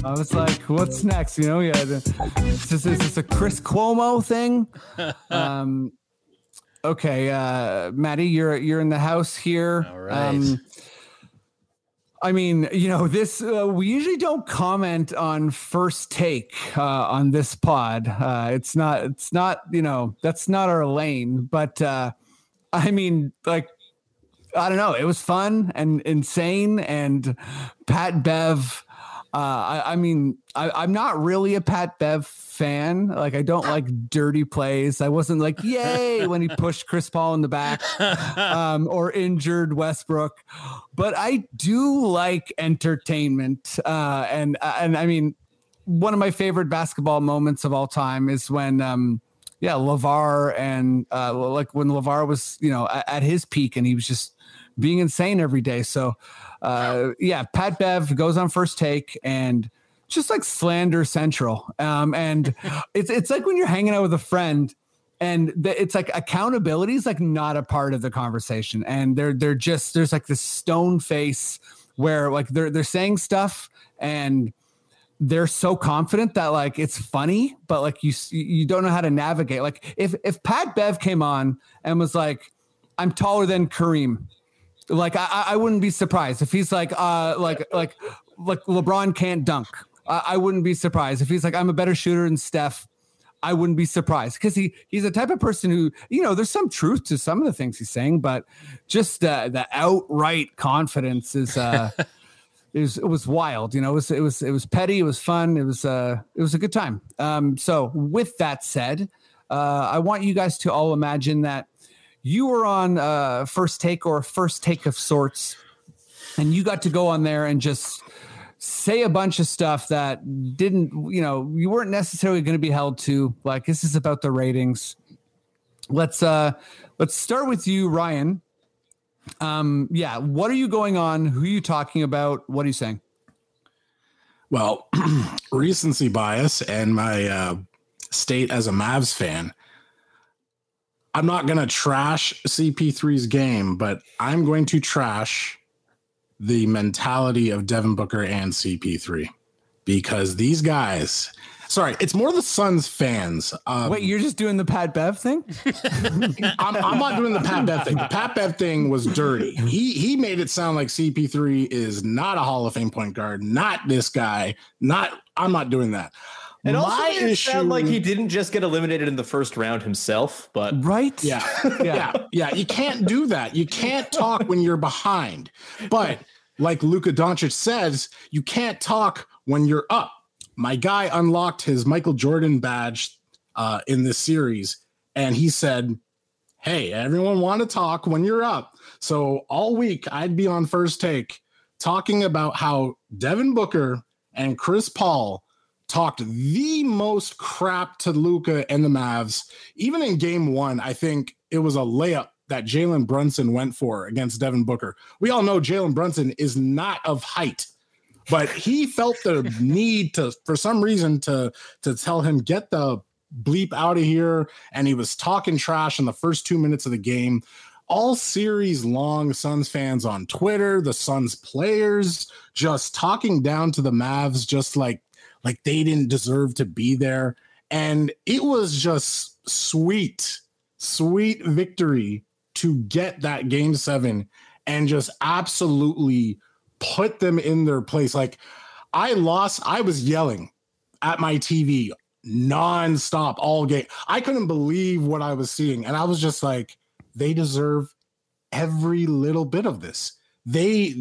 I was like, what's next? You know, yeah, the, is, this, is this a Chris Cuomo thing? *laughs* Um, okay, uh, Maddie, you're you're in the house here. All right. I mean, you know, this uh, we usually don't comment on first take uh, on this pod. Uh, it's not, it's not, you know, that's not our lane. But uh, I mean, like, I don't know. It was fun and insane. And Pat Bev, uh, I, I mean, I, I'm not really a Pat Bev fan. Like, I don't like dirty plays. I wasn't like, yay, when he pushed Chris Paul in the back *laughs* um, or injured Westbrook. But I do like entertainment. Uh, and, and I mean, one of my favorite basketball moments of all time is when, um, yeah, Lavar and uh, like when Lavar was, you know, at, at his peak and he was just being insane every day. So, uh, yeah, Pat Bev goes on first take and just like slander central. Um, and *laughs* it's it's like when you're hanging out with a friend and the, it's like accountability is like not a part of the conversation and they're they're just there's like this stone face where like they're they're saying stuff and they're so confident that like it's funny but like you you don't know how to navigate like if if pat bev came on and was like i'm taller than kareem like i I- wouldn't be surprised if he's like uh like like like lebron can't dunk i, I wouldn't be surprised if he's like i'm a better shooter than steph I wouldn't be surprised because he he's the type of person who you know there's some truth to some of the things he's saying, but just uh, the outright confidence is uh, *laughs* it was it was wild. You know, it was it was it was petty. It was fun. It was uh it was a good time. Um, so with that said, uh, I want you guys to all imagine that you were on uh, first take or first take of sorts, and you got to go on there and just say a bunch of stuff that didn't, you know, you weren't necessarily going to be held to. Like this is about the ratings. Let's uh let's start with you, Ryan. Um, yeah, what are you going on? Who are you talking about? What are you saying? Well, *clears throat* recency bias and my uh, state as a Mavs fan. I'm not going to trash CP3's game, but I'm going to trash the mentality of Devin Booker and CP3 because these guys, sorry, it's more the Suns fans. Um, Wait, you're just doing the Pat Bev thing? *laughs* I'm, I'm not doing the Pat Bev thing. The Pat Bev thing was dirty. He he made it sound like CP3 is not a Hall of Fame point guard, not this guy. Not I'm not doing that. And also, My made it sound like he didn't just get eliminated in the first round himself, but right? Yeah, *laughs* yeah, yeah. You can't do that. You can't talk when you're behind. But like Luka Doncic says, you can't talk when you're up. My guy unlocked his Michael Jordan badge uh, in this series, and he said, "Hey, everyone, want to talk when you're up." So all week, I'd be on first take talking about how Devin Booker and Chris Paul talked the most crap to Luka and the Mavs. Even in game one, I think it was a layup that Jalen Brunson went for against Devin Booker. We all know Jalen Brunson is not of height, but he felt the *laughs* need to, for some reason, to to tell him get the bleep out of here. And he was talking trash in the first two minutes of the game. All series long, Suns fans on Twitter, the Suns players just talking down to the Mavs, just like like they didn't deserve to be there. And it was just sweet, sweet victory to get that game seven and just absolutely put them in their place. Like I lost, I was yelling at my TV nonstop all game. I couldn't believe what I was seeing. And I was just like, they deserve every little bit of this. They,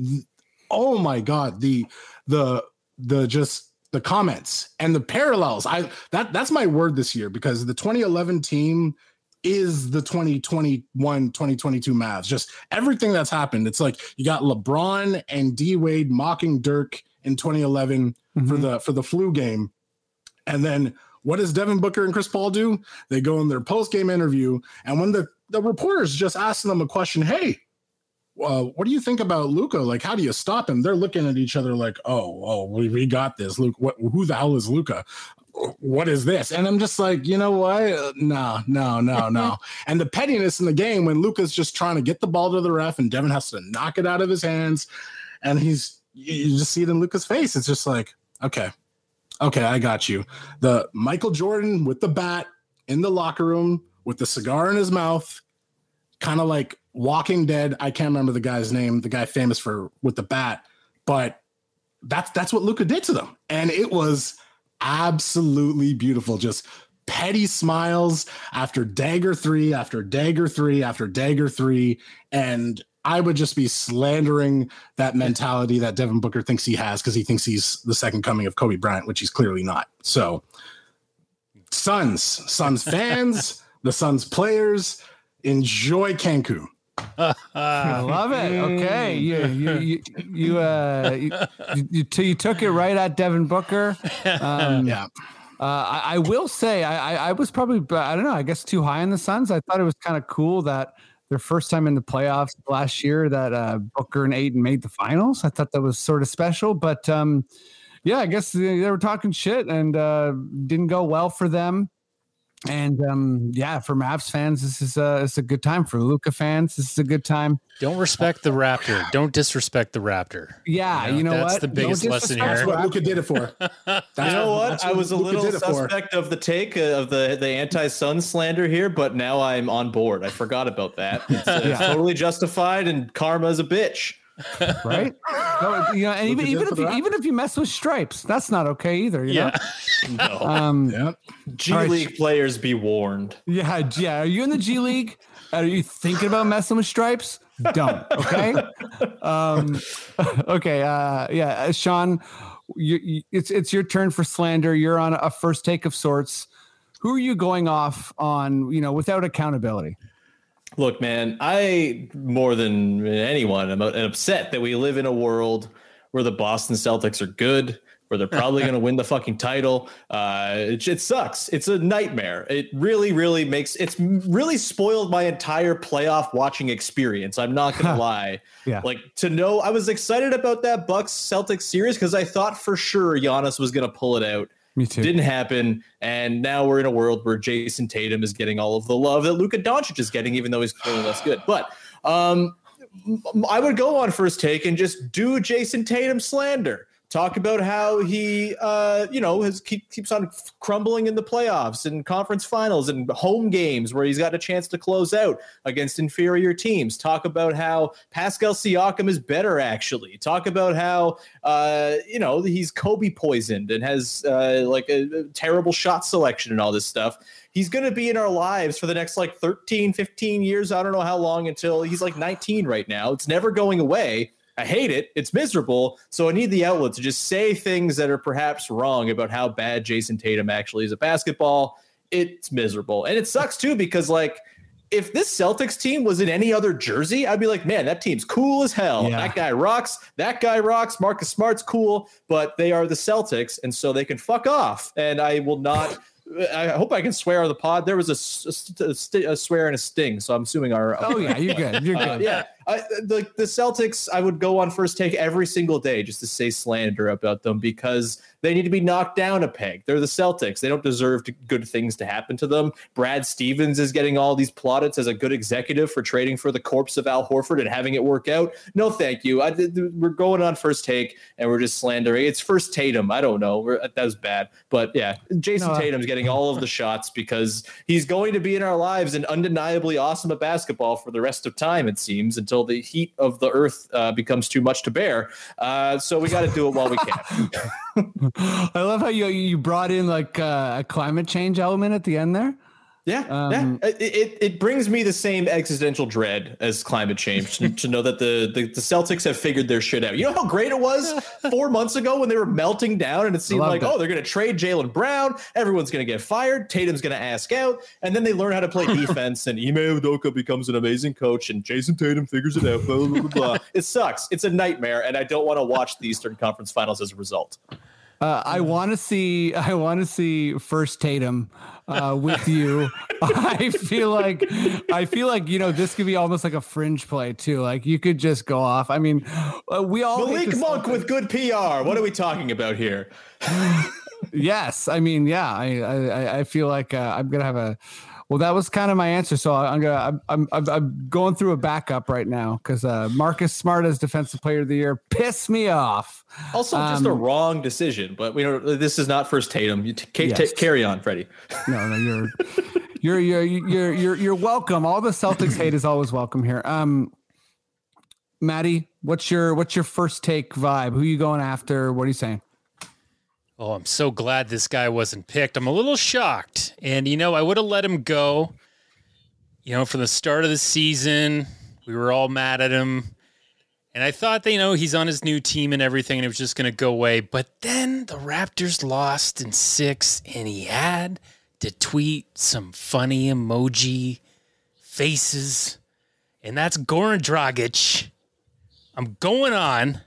oh my God, the, the, the just the comments and the parallels. I that that's my word this year because the 2011 team is the 2021 2022 Mavs. Just everything that's happened. It's like you got LeBron and D Wade mocking Dirk in 2011 mm-hmm. for the for the flu game. And then what does Devin Booker and Chris Paul do? They go in their post game interview and when the the reporters just asking them a question, "Hey, uh, what do you think about Luka? Like, how do you stop him? They're looking at each other like, oh, oh, we, we got this. Luke, what, who the hell is Luka? What is this? And I'm just like, you know what? Uh, no, no, no, *laughs* no. and the pettiness in the game when Luka's just trying to get the ball to the ref and Devin has to knock it out of his hands, and he's you just see it in Luca's face. It's just like, okay, okay, I got you. The Michael Jordan with the bat in the locker room with the cigar in his mouth, kind of like Walking Dead. I can't remember the guy's name, the guy famous for with the bat, but that's that's what Luka did to them, and it was absolutely beautiful. Just petty smiles after dagger three, after dagger three, after dagger three, and I would just be slandering that mentality that Devin Booker thinks he has because he thinks he's the second coming of Kobe Bryant, which he's clearly not. So, Suns, Suns fans, the Suns players, enjoy Cancun. I *laughs* love it. Okay, you you you you, uh, you, you, you took it right at Devin Booker. Um, *laughs* yeah. Uh, I, I, will say I, I, I was probably I don't know I guess too high on the Suns. I thought it was kind of cool that their first time in the playoffs last year that uh, Booker and Ayton made the finals. I thought that was sort of special, but um, yeah, I guess they, they were talking shit and uh, didn't go well for them. And um, yeah, for Mavs fans, this is a it's a good time. For Luka fans, this is a good time. Don't respect the Raptor. Don't disrespect the Raptor. Yeah, you know, you know that's what? the biggest lesson here. That's what Luka did it for. *laughs* That's you know what? I was a Luka little suspect of the take uh, of the the anti Sun slander here, but now I'm on board. I forgot about that. It's, uh, *laughs* yeah. it's totally justified, and karma is a bitch right? No, you know, and even even if you, even if you mess with stripes, that's not okay either. You yeah. know? *laughs* no. Um, yeah. G right. League players be warned. Yeah, yeah. Are you in the G League? Are you thinking about messing with stripes? Don't. Okay. *laughs* um, *laughs* okay. Uh, yeah, uh, Sean, you, you, it's it's your turn for slander. You're on a first take of sorts. Who are you going off on? You know, without accountability. Look, man, I more than anyone am upset that we live in a world where the Boston Celtics are good, where they're *laughs* probably going to win the fucking title. Uh, it, it, sucks. It's a nightmare. It really, really makes it's really spoiled my entire playoff watching experience. I'm not going *laughs* to lie. Yeah. Like to know, I was excited about that Bucks Celtics series because I thought for sure Giannis was going to pull it out. Me too. Didn't happen. And now we're in a world where Jayson Tatum is getting all of the love that Luka Doncic is getting, even though he's clearly less good. But um, I would go on first take and just do Jayson Tatum slander. Talk about how he, uh, you know, has keep, keeps on crumbling in the playoffs and conference finals and home games where he's got a chance to close out against inferior teams. Talk about how Pascal Siakam is better, actually. Talk about how, uh, you know, he's Kobe poisoned and has uh, like a, a terrible shot selection and all this stuff. He's going to be in our lives for the next like 13, 15 years. I don't know how long until he's like 19 right now. It's never going away. I hate it. It's miserable. So I need the outlet to just say things that are perhaps wrong about how bad Jayson Tatum actually is at basketball. It's miserable. And it sucks too because like if this Celtics team was in any other jersey, I'd be like, man, that team's cool as hell. Yeah. That guy rocks. That guy rocks. Marcus Smart's cool, but they are the Celtics, and so they can fuck off. And I will not. *laughs* I hope I can swear on the pod. There was a, a a a swear and a sting, so I'm assuming our. Oh yeah, you're good. You're Uh, good. yeah, I, the the Celtics. I would go on first take every single day just to say slander about them because they need to be knocked down a peg. They're the Celtics. They don't deserve to, good things to happen to them. Brad Stevens is getting all these plaudits as a good executive for trading for the corpse of Al Horford and having it work out. No, thank you. I, we're going on first take and we're just slandering. It's first Tatum. I don't know. We're, that was bad, but yeah, Jayson No, I- Tatum's getting all of the *laughs* shots because he's going to be in our lives and undeniably awesome at basketball for the rest of time. It seems until the heat of the earth uh, becomes too much to bear. Uh, so we got to do it while we can. *laughs* I love how you you brought in like uh, a climate change element at the end there. Yeah, Um, yeah. It, it it brings me the same existential dread as climate change to, to know that the, the the Celtics have figured their shit out. You know how great it was four months ago when they were melting down and it seemed like it. oh they're going to trade Jaylen Brown, everyone's going to get fired, Tatum's going to ask out, and then they learn how to play *laughs* defense and Ime Udoka becomes an amazing coach and Jayson Tatum figures it out. Blah blah blah. blah. *laughs* it sucks. It's a nightmare, and I don't want to watch the Eastern Conference Finals as a result. Uh, I want to see. *laughs* I want to see first Tatum uh, with you. *laughs* I feel like. I feel like you know this could be almost like a fringe play too. Like you could just go off. I mean, uh, we all Malik Monk with good PR. What are we talking about here? *sighs* Yes, I mean, yeah. I I, I feel like uh, I'm gonna have a. Well, that was kind of my answer. So I'm gonna. I'm I'm, I'm, going through a backup right now because uh, Marcus Smart as Defensive Player of the Year pissed me off. Also, just a Um, wrong decision. But we don't. This is not first Tatum. You t- ca- Yes. ta- carry on, Freddie. *laughs* No, no, you're you're you're you're you're you're welcome. All the Celtics hate is always welcome here. Um, Maddie, what's your what's your first take vibe? Who you going after? What are you saying? Oh, I'm so glad this guy wasn't picked. I'm a little shocked. And, you know, I would have let him go. You know, from the start of the season, we were all mad at him. And I thought, you know, he's on his new team and everything, and it was just going to go away. But then the Raptors lost in six, and he had to tweet some funny emoji faces. And that's Goran Dragic. I'm going on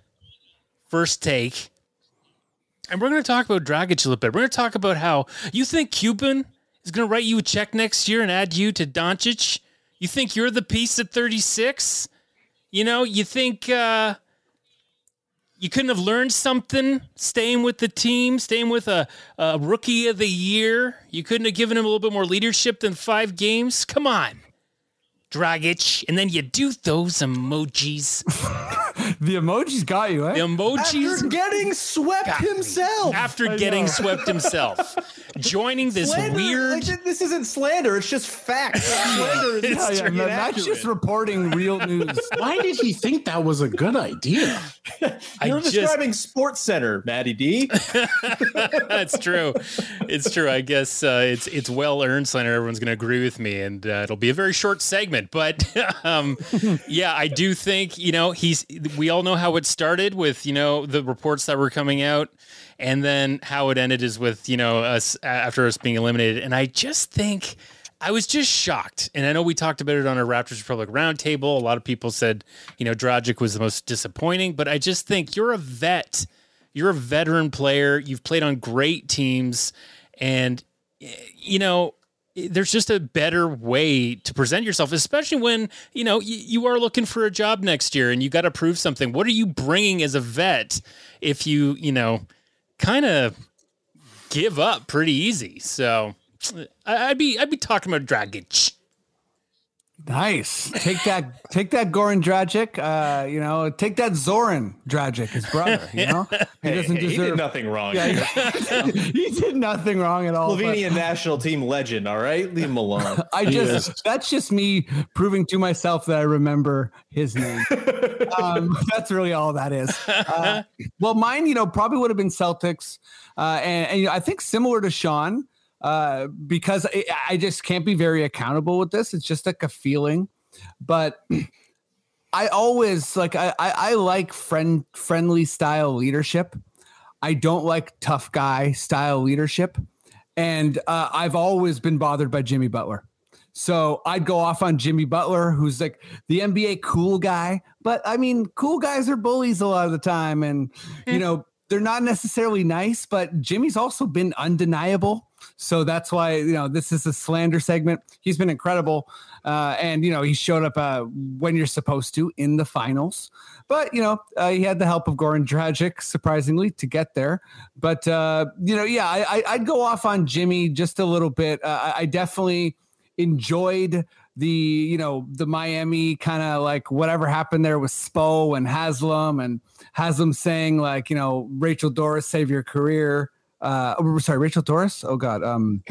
first take. And we're going to talk about Dragic a little bit. We're going to talk about how you think Cuban is going to write you a check next year and add you to Doncic. You think you're the piece at 36? You know, you think uh, you couldn't have learned something staying with the team, staying with a, a rookie of the year? You couldn't have given him a little bit more leadership than five games? Come on, Dragic. And then you do those emojis. *laughs* The emojis got you, eh? The emojis After getting swept Got me. himself. after getting swept himself, *laughs* joining this Slander, weird. like, this isn't slander. It's just fact. *laughs* slander is It's Yeah, yeah, true. no, that's just reporting real news. *laughs* Why did he think that was a good idea? *laughs* You're just- describing Sports Center, Matty D. That's true. It's true. I guess uh, it's it's well earned, Slander. Everyone's going to agree with me, and uh, it'll be a very short segment. But um, yeah, I do think you know he's. We all know how it started with you know the reports that were coming out, and then how it ended is with you know us after us being eliminated. And I just think. I was just shocked. And I know we talked about it on our Raptors Republic roundtable. A lot of people said, you know, Dragic was the most disappointing, but I just think you're a vet. You're a veteran player. You've played on great teams. And, you know, there's just a better way to present yourself, especially when, you know, y- you are looking for a job next year and you got to prove something. What are you bringing as a vet if you, you know, kind of give up pretty easy? So I'd be, I'd be talking about Dragic. Nice. Take that. Take that, Goran Dragic. Uh, you know, take that Zoran Dragic, his brother. You know, he doesn't hey, he deserve. did nothing wrong. Yeah, he, *laughs* he did nothing wrong at all. but Slovenian national team legend. All right, leave him alone. *laughs* I just that's just me proving to myself that I remember his name. *laughs* um, that's really all that is. Uh, well, mine, you know, probably would have been Celtics, uh, and, and you know, I think similar to Sean, uh, because I, I just can't be very accountable with this. It's just like a feeling, but I always like I, I, I like friend friendly style leadership. I don't like tough guy style leadership, and uh, I've always been bothered by Jimmy Butler. So I'd go off on Jimmy Butler, who's like the NBA cool guy. But I mean, cool guys are bullies a lot of the time. And, you know, they're not necessarily nice, but Jimmy's also been undeniable. So that's why, you know, this is a slander segment. He's been incredible. Uh, and, you know, he showed up uh, when you're supposed to in the finals. But, you know, uh, he had the help of Goran Dragic, surprisingly, to get there. But, uh, you know, yeah, I, I'd go off on Jimmy just a little bit. Uh, I, I definitely enjoyed the you know the Miami kind of like whatever happened there with Spo and Haslem and Haslem saying like you know Rachel Doris save your career. Uh, oh, sorry, Rachel Doris. Oh God. Um,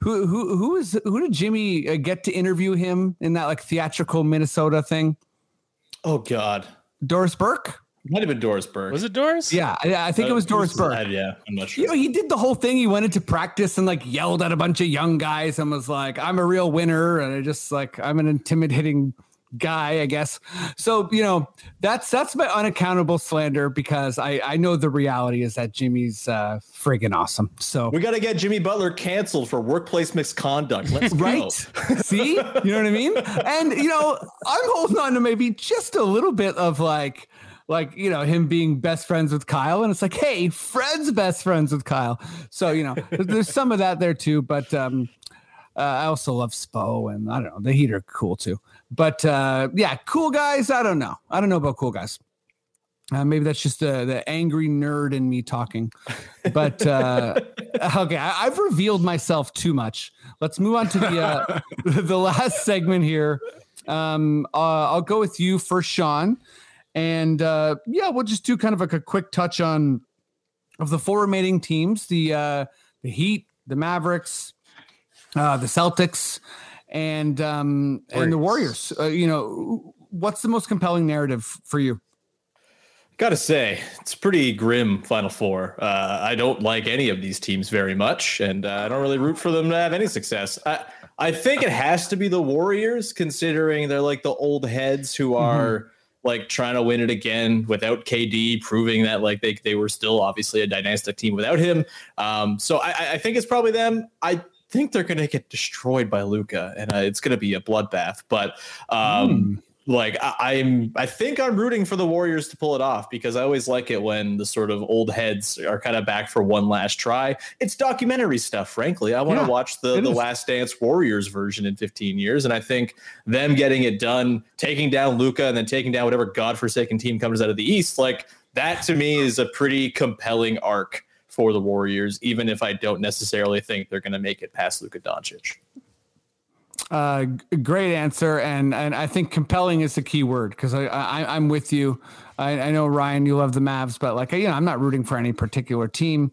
who who who is who did Jimmy uh, get to interview him in that like theatrical Minnesota thing? Oh God, Doris Burke. might have been Doris Burke. Was it Doris? Yeah, I, I think it was Doris Burke. Uh, yeah, I'm not sure. You know, he did the whole thing. He went into practice and like yelled at a bunch of young guys and was like, I'm a real winner. And I just like, I'm an intimidating guy, I guess. So, you know, that's that's my unaccountable slander because I, I know the reality is that Jimmy's uh friggin' awesome. So we got to get Jimmy Butler canceled for workplace misconduct. Let's right. See? You know what I mean? And you know, I'm holding on to maybe just a little bit of like like you know him being best friends with Kyle, and it's like, hey, Fred's best friends with Kyle. So you know, there's- there's some of that there too. But um, uh, I also love Spo, and I don't know, the Heat are cool too. But uh, yeah, cool guys. I don't know. I don't know about cool guys. Uh, maybe that's just the the angry nerd in me talking. But uh, *laughs* okay, I, I've revealed myself too much. Let's move on to the uh, *laughs* *laughs* the last segment here. Um, uh, I'll go with you first, Sean, and uh, yeah, we'll just do kind of like a quick touch on of the four remaining teams: the uh, the Heat, the Mavericks, uh, the Celtics, and um, and the Warriors. Uh, you know, what's the most compelling narrative for you? Gotta say, it's pretty grim Final Four. Uh, I don't like any of these teams very much, and uh, I don't really root for them to have any success. I, I think it has to be the Warriors, considering they're like the old heads who are like trying to win it again without KD, proving that like they they were still obviously a dynastic team without him. Um, so I, I- I think it's probably them. I think they're going to get destroyed by Luka, and uh, it's going to be a bloodbath. But um, like I, I'm, I think I'm rooting for the Warriors to pull it off because I always like it when the sort of old heads are kind of back for one last try. It's documentary stuff, frankly. I want to Yeah, watch the the is. Last Dance Warriors version in 15 years, and I think them getting it done, taking down Luka, and then taking down whatever godforsaken team comes out of the East, like that to me is a pretty compelling arc for the Warriors, even if I don't necessarily think they're going to make it past Luka Doncic. Uh, great answer, and and I think compelling is the key word because I, I I'm with you. I, I know Ryan, you love the Mavs, but like you know, I'm not rooting for any particular team.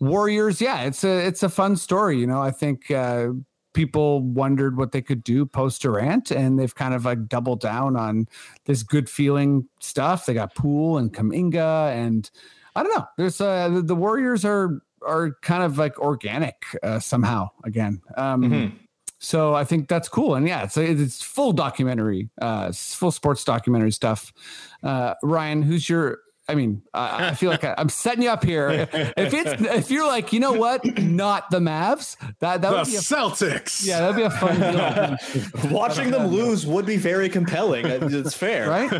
Warriors, yeah, it's a it's a fun story. You know, I think uh, people wondered what they could do post Durant, and they've kind of like doubled down on this good feeling stuff. They got Poole and Kuminga, and I don't know. There's uh, the, the Warriors are are kind of like organic uh, somehow again. Um, Mhm. so I think that's cool, and yeah, it's it's full documentary, uh, full sports documentary stuff. Uh, Ryan, who's your? I mean, I, I feel like I, I'm setting you up here. If it's if you're like, you know what, not the Mavs, that that The would be a Celtics. yeah, that'd be a fun deal, *laughs* Watching them lose would be very compelling. It's fair, right?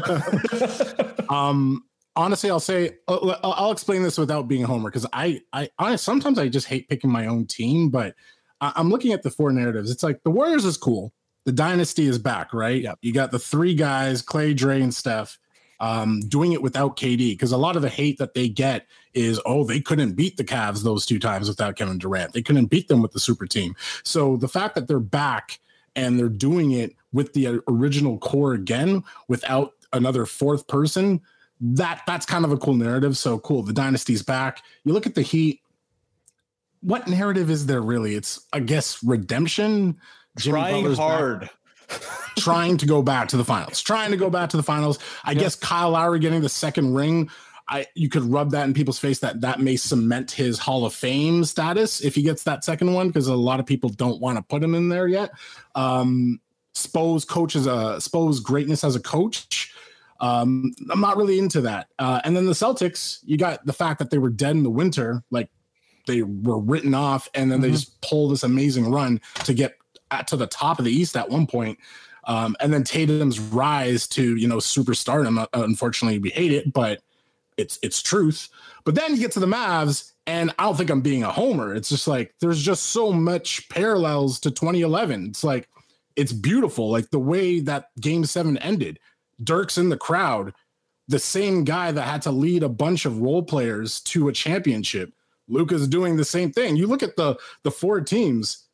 *laughs* Um, honestly, I'll say uh, I'll, uh, I'll explain this without being a homer because I, I, I sometimes I just hate picking my own team, but I, I'm looking at the four narratives. It's like the Warriors is cool. The dynasty is back, right? Yep. You got the three guys, Clay, Dre, and Steph, um, doing it without KD because a lot of the hate that they get is, oh, they couldn't beat the Cavs those two times without Kevin Durant. They couldn't beat them with the super team. So the fact that they're back and they're doing it with the uh, original core again without another fourth person. That that's kind of a cool narrative. So cool, the dynasty's back. You look at the Heat. What narrative is there really? It's I guess redemption. Jimmy Trying Butler's back hard. *laughs* trying to go back to the finals, trying to go back to the finals. I guess Kyle Lowry getting the second ring. I you could rub that in people's face that that may cement his Hall of Fame status if he gets that second one because a lot of people don't want to put him in there yet. Um, Spo's coach is a Spo's greatness as a coach. Um, I'm not really into that. Uh, and then the Celtics, you got the fact that they were dead in the winter, like they were written off, and then they just pull this amazing run to get at, to the top of the East at one point. Um, and then Tatum's rise to you know superstardom. Uh, unfortunately, we hate it, but it's it's truth. But then you get to the Mavs, and I don't think I'm being a homer. It's just like there's just so much parallels to 2011. It's like it's beautiful, like the way that Game Seven ended. Dirk's in the crowd, the same guy that had to lead a bunch of role players to a championship. Luka's doing the same thing. You look at the the four teams.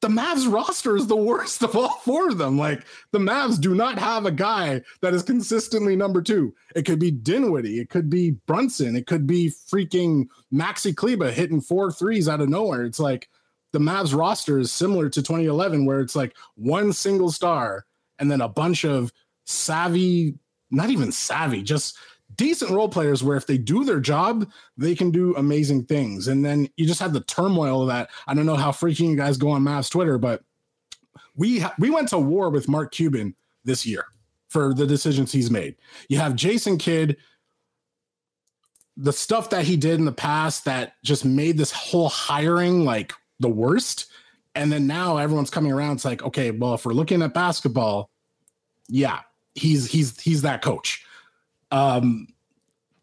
The Mavs roster is the worst *laughs* of all four of them. Like the Mavs do not have a guy that is consistently number two. It could be Dinwiddie, it could be Brunson, it could be freaking Maxi Kleber hitting four threes out of nowhere. It's like the Mavs roster is similar to 2011, where it's like one single star and then a bunch of savvy, not even savvy, just decent role players where if they do their job, they can do amazing things. And then you just have the turmoil of that. I don't know how freaking you guys go on Mavs Twitter, but we ha- we went to war with Mark Cuban this year for the decisions he's made. You have Jason Kidd, the stuff that he did in the past that just made this whole hiring like the worst. And then now everyone's coming around. It's like, okay, well, if we're looking at basketball, yeah, he's he's he's that coach. Um,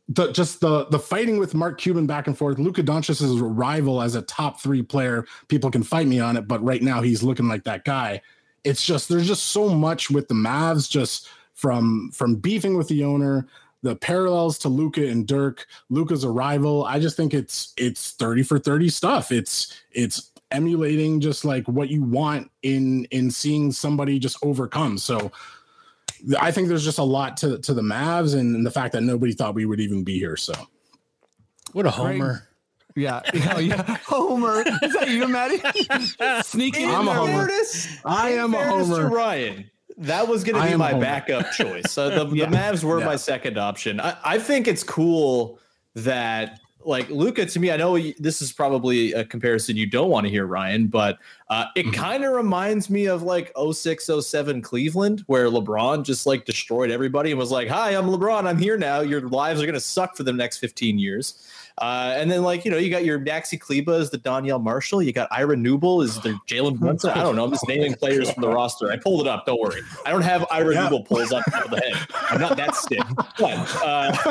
the just the the fighting with Mark Cuban back and forth. Luka Doncic is a rival as a top three player. People can fight me on it, but right now he's looking like that guy. It's just there's just so much with the Mavs, just from from beefing with the owner, the parallels to Luka and Dirk. Luka's arrival. I just think it's it's 30 for 30 stuff. It's it's emulating just like what you want in in seeing somebody just overcome. So I think there's just a lot to to the Mavs and the fact that nobody thought we would even be here. So What a homer. Yeah, *laughs* yeah, yeah. Homer, is that you, Maddie? *laughs* Sneaking I'm a homer. Fairness- I am a fairness to homer. Ryan. That was going to be my backup choice. So the, *laughs* Yeah. the Mavs were Yeah. my second option. I, I think it's cool that like Luka to me. I know this is probably a comparison you don't want to hear, Ryan, but uh, it Mhm. kind of reminds me of like 06, 07 Cleveland, where LeBron just like destroyed everybody and was like, "Hi, I'm LeBron. I'm here now. Your lives are going to suck for the next 15 years." Uh, and then like you know you got your Maxi Kleber as the Donyell Marshall, you got Ira Newble as the *sighs* Jalen Brunson. I don't know. I'm just naming players from the roster. I pulled it up. Don't worry. I don't have Ira Yeah. Newble pulls up top of the head. I'm not that stiff. But uh, *laughs*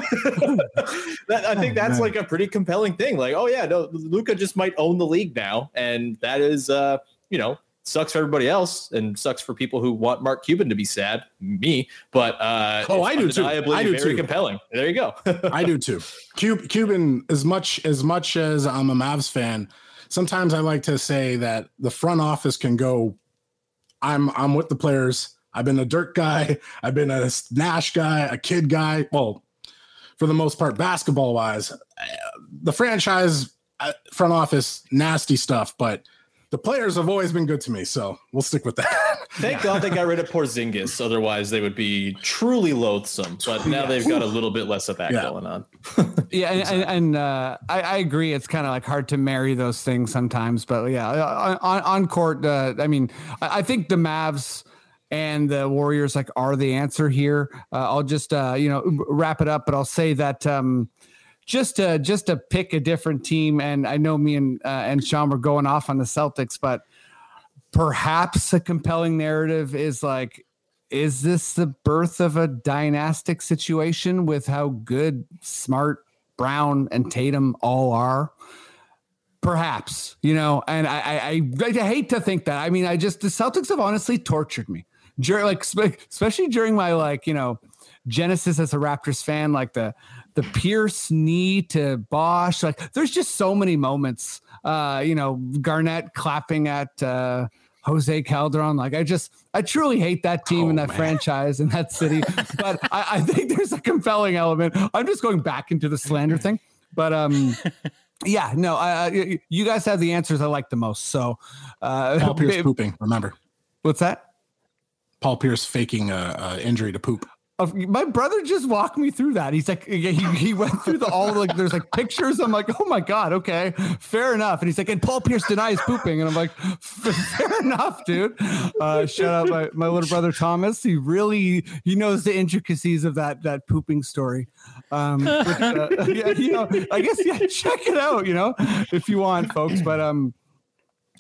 that, I think that's like a pretty compelling thing. Like, oh yeah, no, Luka just might own the league now, and that is uh, you know sucks for everybody else and sucks for people who want Mark Cuban to be sad. Me, but uh, Oh, I do too. I do very too. compelling. There you go. *laughs* I do too. Cub- Cuban, as much as much as I'm a Mavs fan, sometimes I like to say that the front office can go. I'm I'm with the players. I've been a Dirk guy. *laughs* I've been a Nash guy, a kid guy. Well, for the most part, basketball wise, uh, the franchise uh, front office nasty stuff, but the players have always been good to me. So we'll stick with that. *laughs* Thank God they got rid of Porzingis. Otherwise, they would be truly loathsome. But now they've got a little bit less of that Yeah. going on. *laughs* Yeah, and, and, and uh, I, I agree. It's kind of like hard to marry those things sometimes, but yeah, uh, on, on court, uh, I mean, I, I think the Mavs and the Warriors like are the answer here. Uh, I'll just uh, you know wrap it up, but I'll say that um, just to just to pick a different team, and I know me and uh, and Sean were going off on the Celtics, but perhaps a compelling narrative is like is this the birth of a dynastic situation with how good smart brown and tatum all are? Perhaps you know and I, I i hate to think that. I mean i just the celtics have honestly tortured me. During like especially during my like you know genesis as a raptors fan like the the pierce knee to bosh like there's just so many moments uh you know garnett clapping at uh Jose Calderon. Like I just, I truly hate that team and that franchise and that city. *laughs* but I, I think there's a compelling element. I'm just going back into the slander thing. But um, *laughs* yeah, no, I, you guys have the answers I like the most. So, uh, Paul Pierce *laughs* pooping. Remember, what's that? Paul Pierce faking a, a injury to poop. My brother just walked me through that. He's like, he, he went through the all like, there's like pictures. I'm like, oh my god, okay, fair enough. And he's like, and Paul Pierce denies pooping, and I'm like, *laughs* fair enough, dude. Uh, shout out my, my little brother Thomas. He really he knows the intricacies of that that pooping story. Um, uh, *laughs* yeah, you know, I guess yeah, check it out. You know, if you want, folks. But um,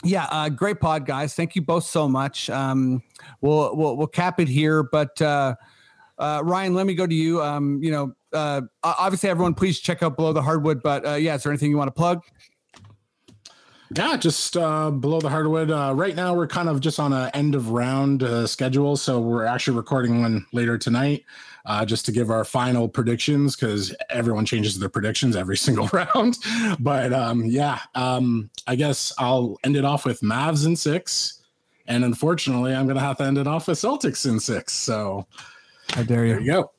yeah, uh, great pod, guys. Thank you both so much. Um, we'll we'll we'll cap it here, but uh, uh, Ryan, let me go to you. Um, you know, uh, obviously, everyone, please check out below the hardwood. But uh, yeah, is there anything you want to plug? Yeah, just uh, below the hardwood. Uh, right now, we're kind of just on a end of round uh, schedule, so we're actually recording one later tonight, uh, just to give our final predictions because everyone changes their predictions every *laughs* single round. But um, yeah, um, I guess I'll end it off with Mavs in six, and unfortunately, I'm gonna have to end it off with Celtics in six. So How dare you? there you go.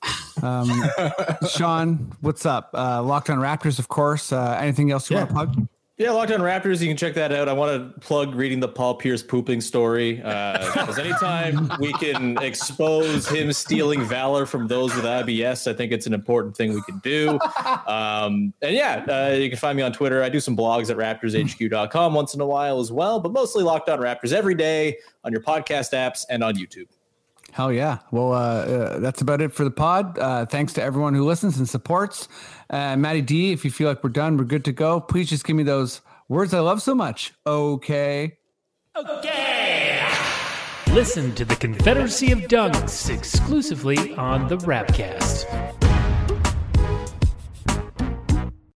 Um, *laughs* Sean, what's up? Uh, Locked on Raptors, of course. Uh, anything else you Yeah. want to plug? Yeah, Locked On Raptors. You can check that out. I want to plug reading the Paul Pierce pooping story because anytime we can expose him stealing valor from those with IBS, I think it's an important thing we can do. Um, and yeah, uh, you can find me on Twitter. I do some blogs at raptorshq.com once in a while as well, but mostly Locked On Raptors every day on your podcast apps and on YouTube. Hell yeah. Well, uh, uh, that's about it for the pod. Uh, thanks to everyone who listens and supports. Uh, Matty D, if you feel like we're done, we're good to go. Please just give me those words I love so much. Okay. Okay. Listen to the Confederacy of Dunks exclusively on the Rapcast.